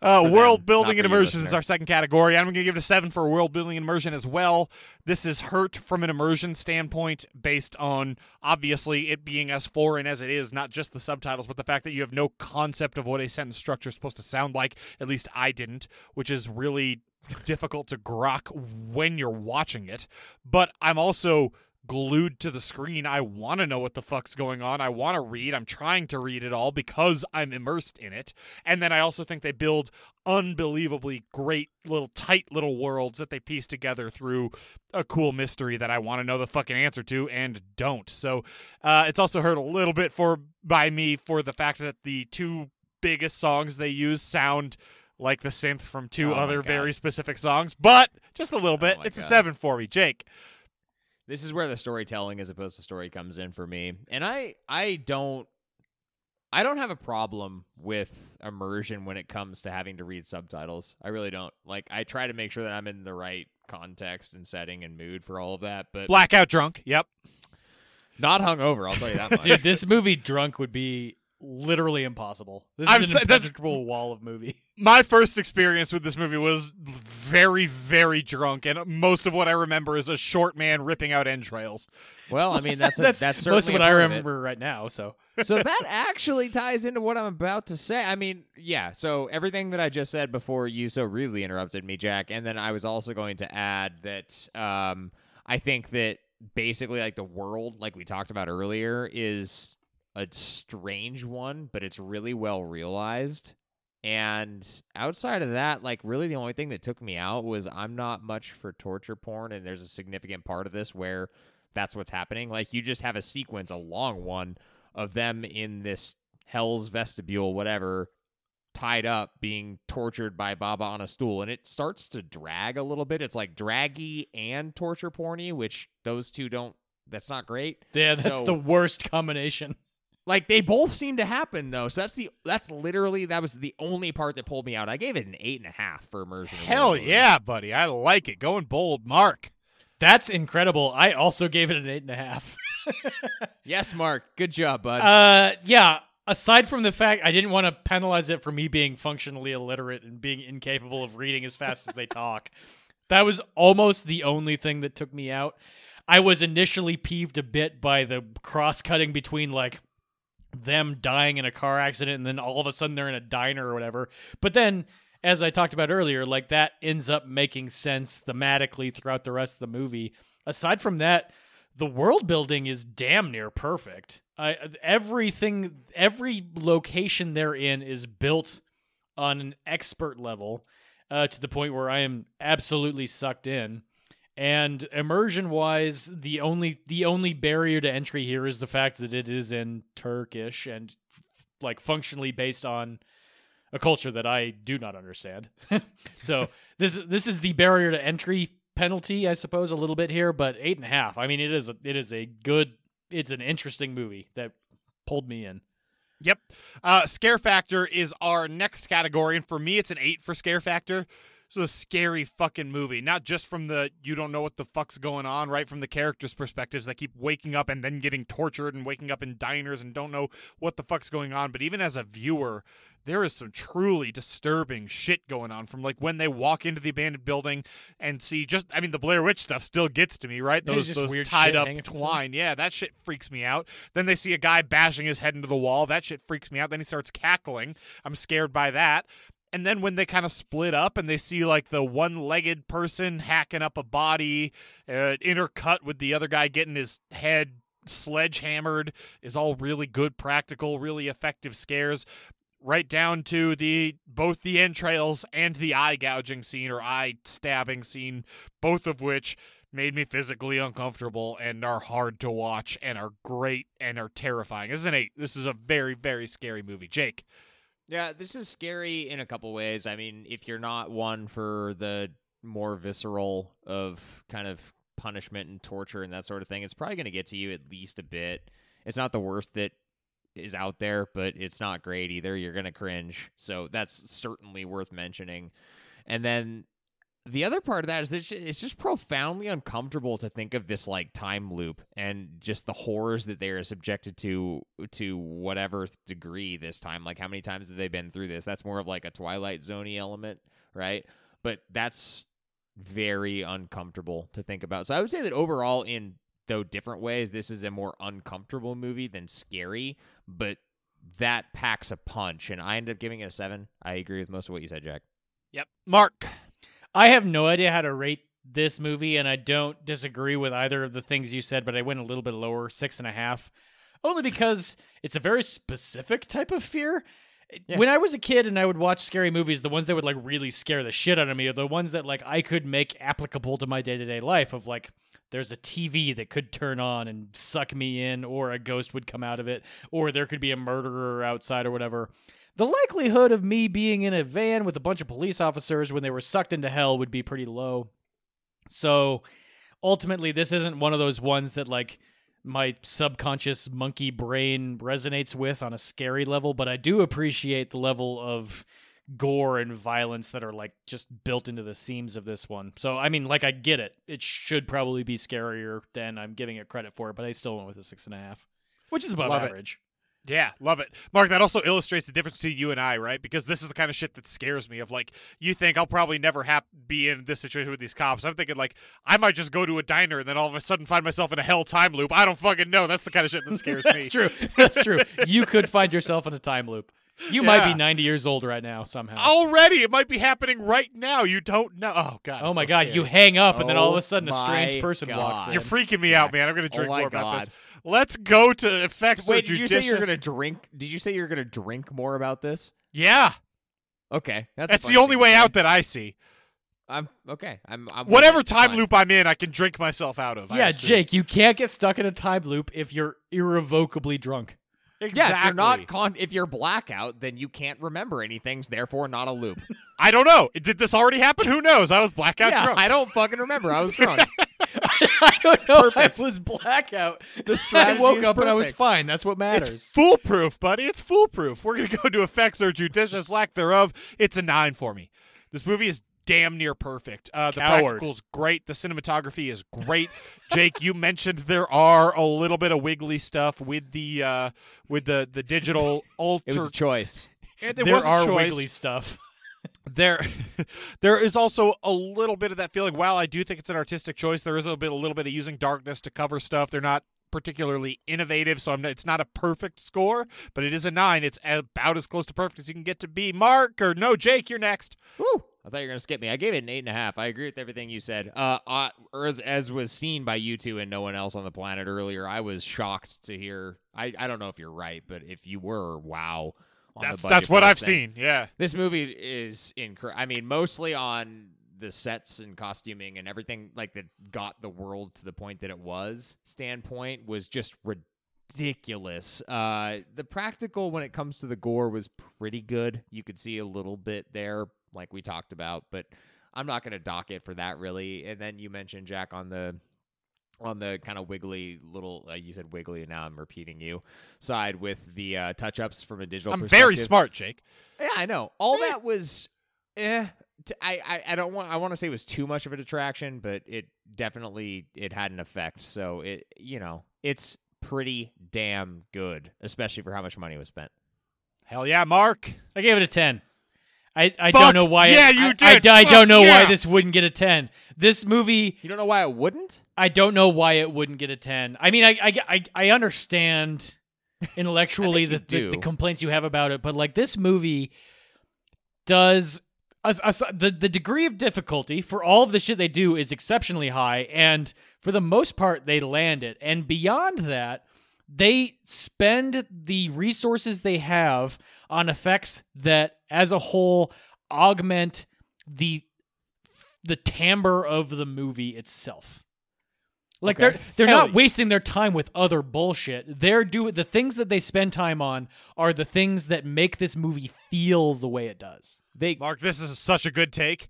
Uh, world them, building and immersion is our second category. I'm going to give it a seven for world building and immersion as well. This is hurt from an immersion standpoint, based on obviously it being as foreign as it is, not just the subtitles, but the fact that you have no concept of what a sentence structure is supposed to sound like. At least I didn't, which is really difficult to grok when you're watching it. But I'm also glued to the screen. I want to know what the fuck's going on. I want to read. I'm trying to read it all because I'm immersed in it. And then I also think they build unbelievably great little tight little worlds that they piece together through a cool mystery that I want to know the fucking answer to and don't. So uh, it's also hurt a little bit for by me for the fact that the two biggest songs they use sound like the synth from two Oh other very specific songs, but just a little bit. my it's a seven for me, Jake. This is where the storytelling as opposed to story comes in for me and i i don't i don't have a problem with immersion when it comes to having to read subtitles i really don't like i try to make sure that i'm in the right context and setting and mood for all of that but Blackout drunk. Yep. not hungover i'll tell you that much Dude, this movie drunk would be literally impossible. This I'm is sa- an that's- impenetrable wall of movie. My first experience with this movie was very, very drunk, and most of what I remember is a short man ripping out entrails. well i mean that's a, that's that's, most of what I part it. remember right now. So so that actually ties into what I'm about to say. I mean, yeah. So everything that I just said before you so rudely interrupted me, Jack, and then I was also going to add that um, I think that basically, like the world, like we talked about earlier, is a strange one, but it's really well realized. And outside of that, like really the only thing that took me out was I'm not much for torture porn, and there's a significant part of this where that's what's happening. Like you just have a sequence, a long one, of them in this hell's vestibule, whatever, tied up, being tortured by Baba on a stool, and it starts to drag a little bit. It's like draggy and torture porny, which those two don't. That's not great. yeah, that's So- the worst combination. Like they both seem to happen though. So that's the that's literally that was the only part that pulled me out. I gave it an eight and a half for immersion. Hell world yeah, buddy. I like it. Going bold, Mark. That's incredible. I also gave it an eight and a half. Yes, Mark. Good job, bud. Uh, yeah. Aside from the fact I didn't want to penalize it for me being functionally illiterate and being incapable of reading as fast as they talk, that was almost the only thing that took me out. I was initially peeved a bit by the cross cutting between like them dying in a car accident and then all of a sudden they're in a diner or whatever. But then, as I talked about earlier, like that ends up making sense thematically throughout the rest of the movie. Aside from that, the world building is damn near perfect. I everything, every location they're in is built on an expert level uh, to the point where I am absolutely sucked in. And immersion wise, the only the only barrier to entry here is the fact that it is in Turkish and f- like functionally based on a culture that I do not understand. so this this is the barrier to entry penalty, I suppose, a little bit here, but eight and a half. I mean, it is a, it is a good, it's an interesting movie that pulled me in. Yep. Uh, scare factor is our next category, and for me, it's an eight for scare factor. It's a scary fucking movie, not just from the you don't know what the fuck's going on, right? From the characters' perspectives that keep waking up and then getting tortured and waking up in diners and don't know what the fuck's going on. But even as a viewer, there is some truly disturbing shit going on from like when they walk into the abandoned building and see just I mean the Blair Witch stuff still gets to me, right? Those those weird tied up twine. Yeah, that shit freaks me out. Then they see a guy bashing his head into the wall. That shit freaks me out. Then he starts cackling. I'm scared by that. And then when they kind of split up and they see like the one-legged person hacking up a body, uh, intercut with the other guy getting his head sledgehammered is all really good practical, really effective scares right down to the both the entrails and the eye gouging scene or eye stabbing scene, both of which made me physically uncomfortable and are hard to watch and are great and are terrifying. This is an eight. This is a very, very scary movie. Jake. Yeah, this is scary in a couple ways. I mean, if you're not one for the more visceral of kind of punishment and torture and that sort of thing, it's probably going to get to you at least a bit. It's not the worst that is out there, but it's not great either. You're going to cringe. So that's certainly worth mentioning. And then the other part of that is it's just, profoundly uncomfortable to think of this like time loop and just the horrors that they are subjected to to whatever degree this time. Like how many times have they been through this? That's more of like a Twilight Zoney element, right? But that's very uncomfortable to think about. So I would say that overall, in though different ways, this is a more uncomfortable movie than scary, but that packs a punch, and I end up giving it a seven. I agree with most of what you said, Jack. Yep. Mark. I have no idea how to rate this movie, and I don't disagree with either of the things you said, but I went a little bit lower, six and a half, only because it's a very specific type of fear. When I was a kid and I would watch scary movies, the ones that would like really scare the shit out of me are the ones that like I could make applicable to my day to day life. Of like, there's a TV that could turn on and suck me in, or a ghost would come out of it, or there could be a murderer outside or whatever. The likelihood of me being in a van with a bunch of police officers when they were sucked into hell would be pretty low. So ultimately, this isn't one of those ones that like my subconscious monkey brain resonates with on a scary level, but I do appreciate the level of gore and violence that are like just built into the seams of this one. So I mean, like I get it. It should probably be scarier than I'm giving it credit for, but I still went with a six and a half, which is above Love average. Yeah, love it. Mark, that also illustrates the difference between you and I, right? Because this is the kind of shit that scares me of like, you think I'll probably never have be in this situation with these cops. I'm thinking like, I might just go to a diner and then all of a sudden find myself in a hell time loop. I don't fucking know. That's the kind of shit that scares me. That's true. That's true. You could find yourself in a time loop. You might be 90 years old right now somehow. Already, it might be happening right now. You don't know. Oh god. Oh my so god, scary. you hang up and then all of Oh a sudden a oh strange my person walks in. You're freaking me out, man. I'm gonna oh drink Oh my more about this. God. Let's go to effects. Wait, of did you say you're gonna drink? Did you say you're gonna drink more about this? Yeah, Okay, that's that's the only way out that I see. I'm okay. I'm, I'm Whatever time Fine. loop I'm in, I can drink myself out of. Yeah. Jake, you can't get stuck in a time loop if you're irrevocably drunk. Exactly. Yeah, if you're not con- if you're blackout, then you can't remember anything. Therefore, not a loop. I don't know. Did this already happen? Who knows? I was blackout yeah, drunk. I don't fucking remember. I was drunk. I don't know. I was blackout. The I woke up and I was fine. That's what matters. It's foolproof, buddy. It's foolproof. We're gonna go to effects or judicious lack thereof. It's a nine for me. This movie is damn near perfect. Uh, the practicals great. The cinematography is great. Jake, you mentioned there are a little bit of wiggly stuff with the uh, with the the digital alter. It was a choice. It- there there was are choice. wiggly stuff. There there is also a little bit of that feeling while i do think it's an artistic choice there is a bit a little bit of using darkness to cover stuff they're not particularly innovative so I'm it's not a perfect score but it is a nine it's about as close to perfect as you can get to be mark or no jake you're next Woo! I thought you were gonna skip me. I gave it an eight and a half. I agree with everything you said. Uh, as, as was seen by you two and no one else on the planet earlier, I was shocked to hear. I, I don't know if you're right, but if you were, wow. That's that's what i've thing. seen yeah This movie is incredible. I mean, mostly on the sets and costuming and everything like that got the world to the point that it was standpoint was just ridiculous. Uh, the practical when it comes to the gore was pretty good. You could see a little bit there, like we talked about, but I'm not going to dock it for that really. And then you mentioned Jack on the on the kind of wiggly little uh, you said wiggly and now i'm repeating you side with the uh, touch-ups from a digital i'm very smart jake Yeah, I know. All that was, eh. t- I, I, I don't want. I want to say it was too much of a detraction, but it definitely it had an effect. So it, you know, it's pretty damn good, especially for how much money was spent. hell yeah mark I gave it a ten. I, I Fuck don't know why. yeah, it, you I- did. I, I Fuck don't know yeah. why this wouldn't get a ten. This movie, You don't know why it wouldn't? I don't know why it wouldn't get a ten. I mean, I I I, I understand intellectually I the, the the complaints you have about it, but like this movie does. as- as- the the degree of difficulty for all of the shit they do is exceptionally high, and for the most part, they land it. And beyond that, they spend the resources they have on effects that as a whole augment the the timbre of the movie itself like Okay. they're they're Hell not yeah. wasting their time with other bullshit they're do the things that they spend time on are the things that make this movie feel the way it does They, mark this is such a good take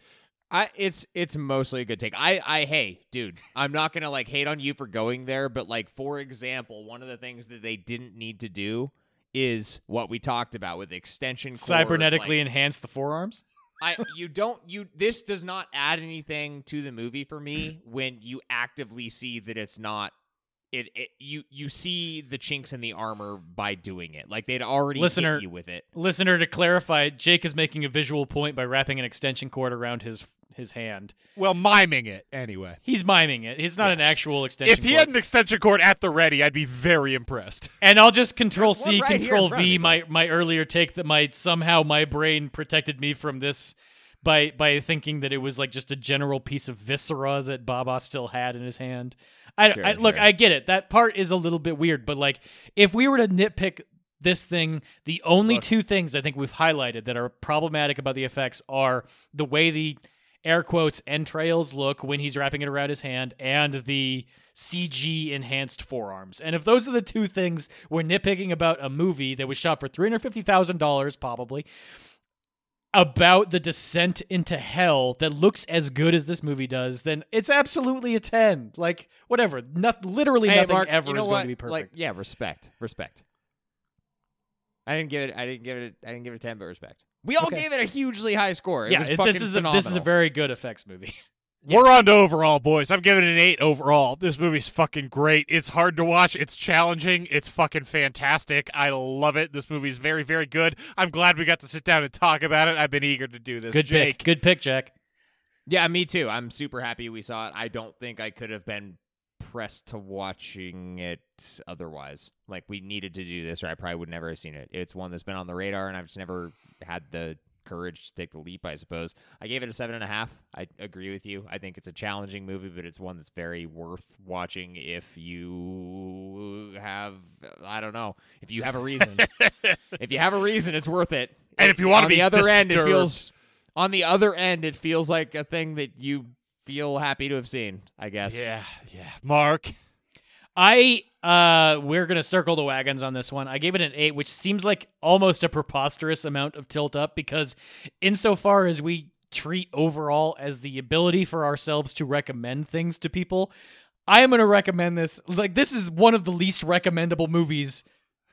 I, it's it's mostly a good take. I, I, hey, dude, I'm not gonna like hate on you for going there, but like for example, one of the things that they didn't need to do is what we talked about with extension cord, cybernetically like, enhance the forearms I you don't you this does not add anything to the movie for me when you actively see that it's not it, it you you see the chinks in the armor by doing it. Like they'd already Listener- hit you with it. listener to clarify jake is making a visual point by wrapping an extension cord around his his hand well miming it anyway he's miming it it's not an actual extension if he cord. had an extension cord at the ready i'd be very impressed And I'll just control There's C, right control V me, my my earlier take that my somehow my brain protected me from this by by thinking that it was like just a general piece of viscera that Baba still had in his hand. I, Sure, I look. I get it. That part is a little bit weird, but like if we were to nitpick this thing, the only two things I think we've highlighted that are problematic about the effects are the way the air quotes entrails look when he's wrapping it around his hand and the CG enhanced forearms. And if those are the two things we're nitpicking about a movie that was shot for $350,000 probably about the descent into hell that looks as good as this movie does, then it's absolutely a 10. Like whatever, not literally Hey, nothing Mark, ever you know is what? going to be perfect. Like yeah, respect, respect. I didn't give it. I didn't give it. I didn't give it a ten, but respect. We all Okay. gave it a hugely high score. It yeah, was it- fucking this is a, this is a very good effects movie. We're on to overall, boys. I'm giving it an eight overall. This movie's fucking great. It's hard to watch. It's challenging. It's fucking fantastic. I love it. This movie's very, very good. I'm glad we got to sit down and talk about it. I've been eager to do this. Good Jake. pick. Good pick, Jack. Yeah, me too. I'm super happy we saw it. I don't think I could have been pressed to watching it otherwise. Like we needed to do this, or I probably would never have seen it. It's one that's been on the radar, and I've just never had the courage to take the leap. I suppose I gave it a seven and a half. I agree with you. I think it's a challenging movie, but it's one that's very worth watching if you have. I don't know if you have a reason. if you have a reason, it's worth it. And if you wanna be the other end, it feels on the other end, it feels like a thing that you feel happy to have seen. I guess. Yeah, yeah. Mark. I uh we're gonna circle the wagons on this one. I gave it an eight, which seems like almost a preposterous amount of tilt up because insofar as we treat overall as the ability for ourselves to recommend things to people, I am going to recommend this. Like, this is one of the least recommendable movies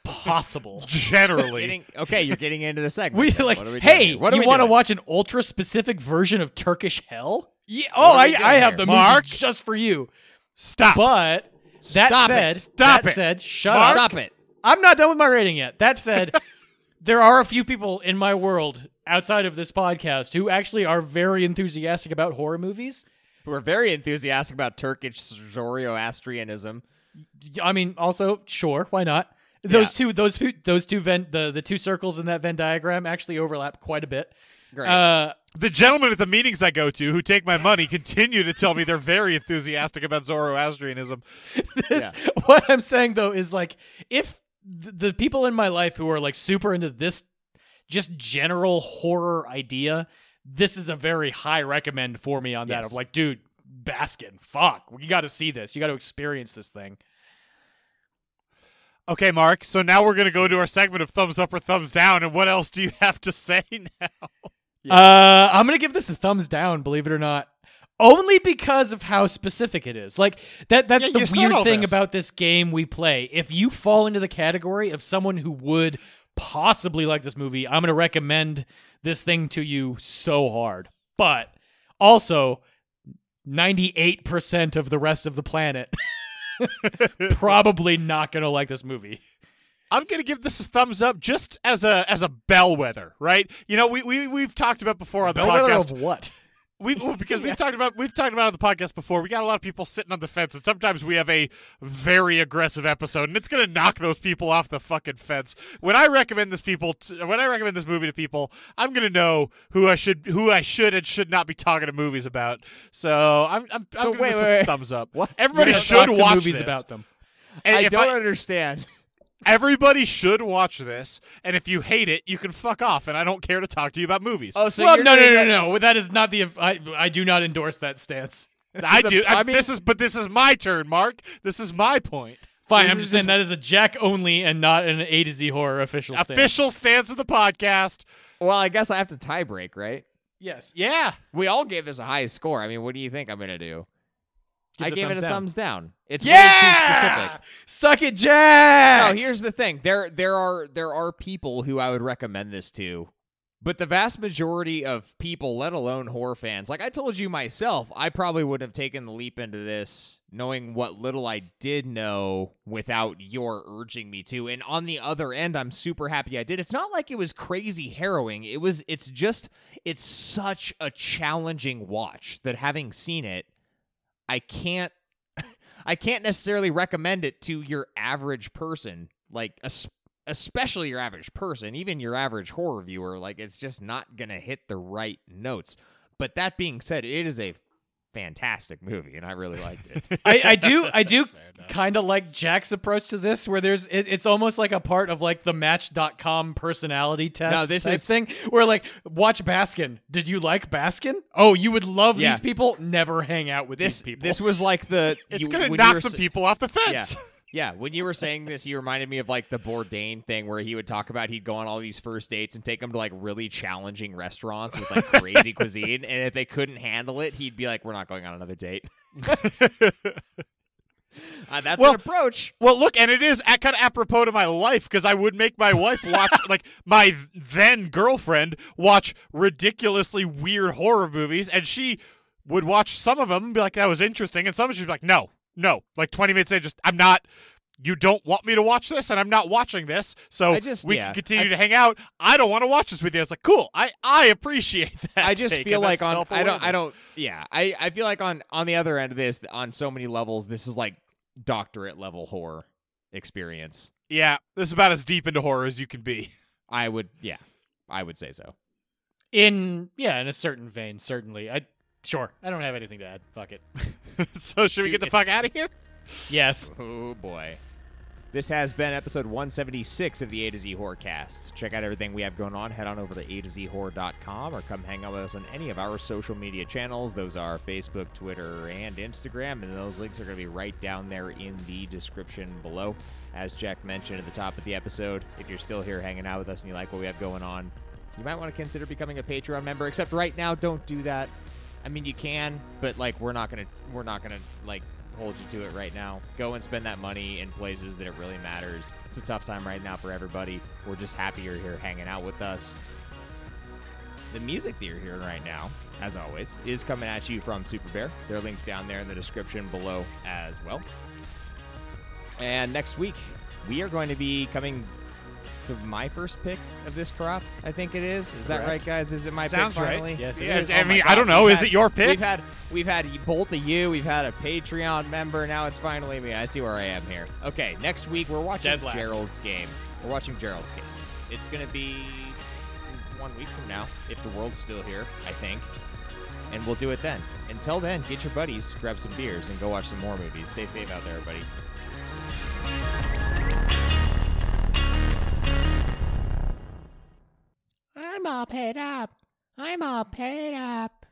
possible. Generally, Getting, okay, you're getting into the segment. We then. like, What are we hey. What are you want to watch an ultra specific version of Turkish Hell? Yeah. Oh, I, I have here? the Mark? movie just for you. stop. But that Stop it. said, Stop that it. said, shut Mark? up. Stop it. I'm not done with my rating yet. That said, there are a few people in my world outside of this podcast who actually are very enthusiastic about horror movies. Who are very enthusiastic about Turkish Zoroastrianism. I mean, also, sure, why not? Those two, those two, those two Venn, the the two circles in that Venn diagram actually overlap quite a bit. Great. Uh, the gentlemen at the meetings I go to who take my money continue to tell me they're very enthusiastic about Zoroastrianism. this, what I'm saying though is like if th- the people in my life who are like super into this just general horror idea, this is a very high recommend for me on that Yes. of like, dude, Baskin, fuck, you got to see this, you got to experience this thing. Okay, Mark. So now we're going to go to our segment of thumbs up or thumbs down. And what else do you have to say now? Uh, I'm gonna give this a thumbs down, believe it or not. Only because of how specific it is. Like that that's Yeah, the weird thing this. about this game we play. If you fall into the category of someone who would possibly like this movie, I'm gonna recommend this thing to you so hard. But also 98% of the rest of the planet probably not gonna like this movie. I'm going to give this a thumbs up just as a as a bellwether, right? You know, we we we've talked about before on the Bellwether podcast. of what? We well, because we've talked about we've talked about it on the podcast before. We got a lot of people sitting on the fence, and sometimes we have a very aggressive episode, and it's going to knock those people off the fucking fence. When I recommend this people, to, when I recommend this movie to people, I'm going to know who I should who I should and should not be talking to movies about. So I'm I'm, I'm So giving wait, this wait, a wait. thumbs up. What? Everybody should gonna watch movies this. about them. And I don't understand. Everybody should watch this, and if you hate it, you can fuck off, and I don't care to talk to you about movies. Oh, so well, no, no, no, no, no. That is not the. I, I do not endorse that stance. I do. I, I mean- this is, but this is my turn, Mark. This is my point. Fine, This I'm just saying just- that is a Jack only and not an A to Z horror official stance. Official stance of the podcast. Well, I guess I have to tie break, right? Yes. Yeah. We all gave this a high score. I mean, what do you think I'm gonna do? Give I gave it a down. thumbs down. It's way too specific. Suck it, Jack. No, here's the thing. There there are there are people who I would recommend this to. But the vast majority of people, let alone horror fans, like I told you myself, I probably wouldn't have taken the leap into this knowing what little I did know without your urging me to. And on the other end, I'm super happy I did. It's not like it was crazy harrowing. It was it's just it's such a challenging watch that having seen it, I can't I can't necessarily recommend it to your average person, like especially your average person, even your average horror viewer. Like it's just not gonna hit the right notes. But that being said, it is a fantastic movie, and I really liked it. I, I do I do kind of like Jack's approach to this, where there's it, it's almost like a part of like the Match.com personality test. No, this type is- thing where like watch Baskin. Did you like Baskin? Oh, you would love Yeah. these people. Never hang out with this these people. this was like the It's you- going to knock some people off the fence. Yeah, when you were saying this, you reminded me of like the Bourdain thing where he would talk about he'd go on all these first dates and take them to like really challenging restaurants with like crazy cuisine, and if they couldn't handle it, he'd be like, "We're not going on another date." uh, that's Well- an approach. Well, look, and it is kind of apropos to my life because I would make my wife watch, like my then girlfriend, watch ridiculously weird horror movies, and she would watch some of them and be like, "That was interesting," and some she'd be like, "No, no," like twenty minutes in, just I'm not. You don't want me to watch this, and I'm not watching this, so I just- we yeah, can continue I- to hang out. I don't want to watch this with you. It's like cool. I I appreciate that. I just take feel like on I don't I don't yeah I I feel like on on the other end of this on so many levels this is like doctorate level horror experience. Yeah, this is about as deep into horror as you can be. I would yeah I would say so. in yeah, in a certain vein, certainly. I sure. I don't have anything to add. Fuck it. so should we get the fuck out of here? Yes. Oh boy. This has been episode 176 of the A to Z Horrorcast. Check out everything we have going on. Head on over to AtoZHorror.com or come hang out with us on any of our social media channels. Those are Facebook, Twitter, and Instagram, and those links are going to be right down there in the description below. As Jack mentioned at the top of the episode, if you're still here hanging out with us and you like what we have going on, you might want to consider becoming a Patreon member. Except right now, don't do that. I mean, you can, but like we're not gonna we're not gonna like hold you to it right now. Go and spend that money in places that it really matters. It's a tough time right now for everybody. We're just happy you're here hanging out with us. The music that you're hearing right now, as always, is coming at you from Superbare. There are links down there in the description below as well. And next week, we are going to be coming to my first pick of this crop. I think it is. Is that Correct. right, guys? Is it my Sounds pick right. finally? Yes, it Yeah, is. Oh I Oh mean, I don't know. we've Is had- it your pick? We've had we've had both of you. We've had a Patreon member. Now it's finally me. I see where I am here. Okay, next week we're watching Gerald's game. We're watching Gerald's game. It's gonna be one week from now if the world's still here. I think. And we'll do it then. Until then, get your buddies, grab some beers, and go watch some more movies. Stay safe out there, everybody. I'm all paid up. I'm all paid up.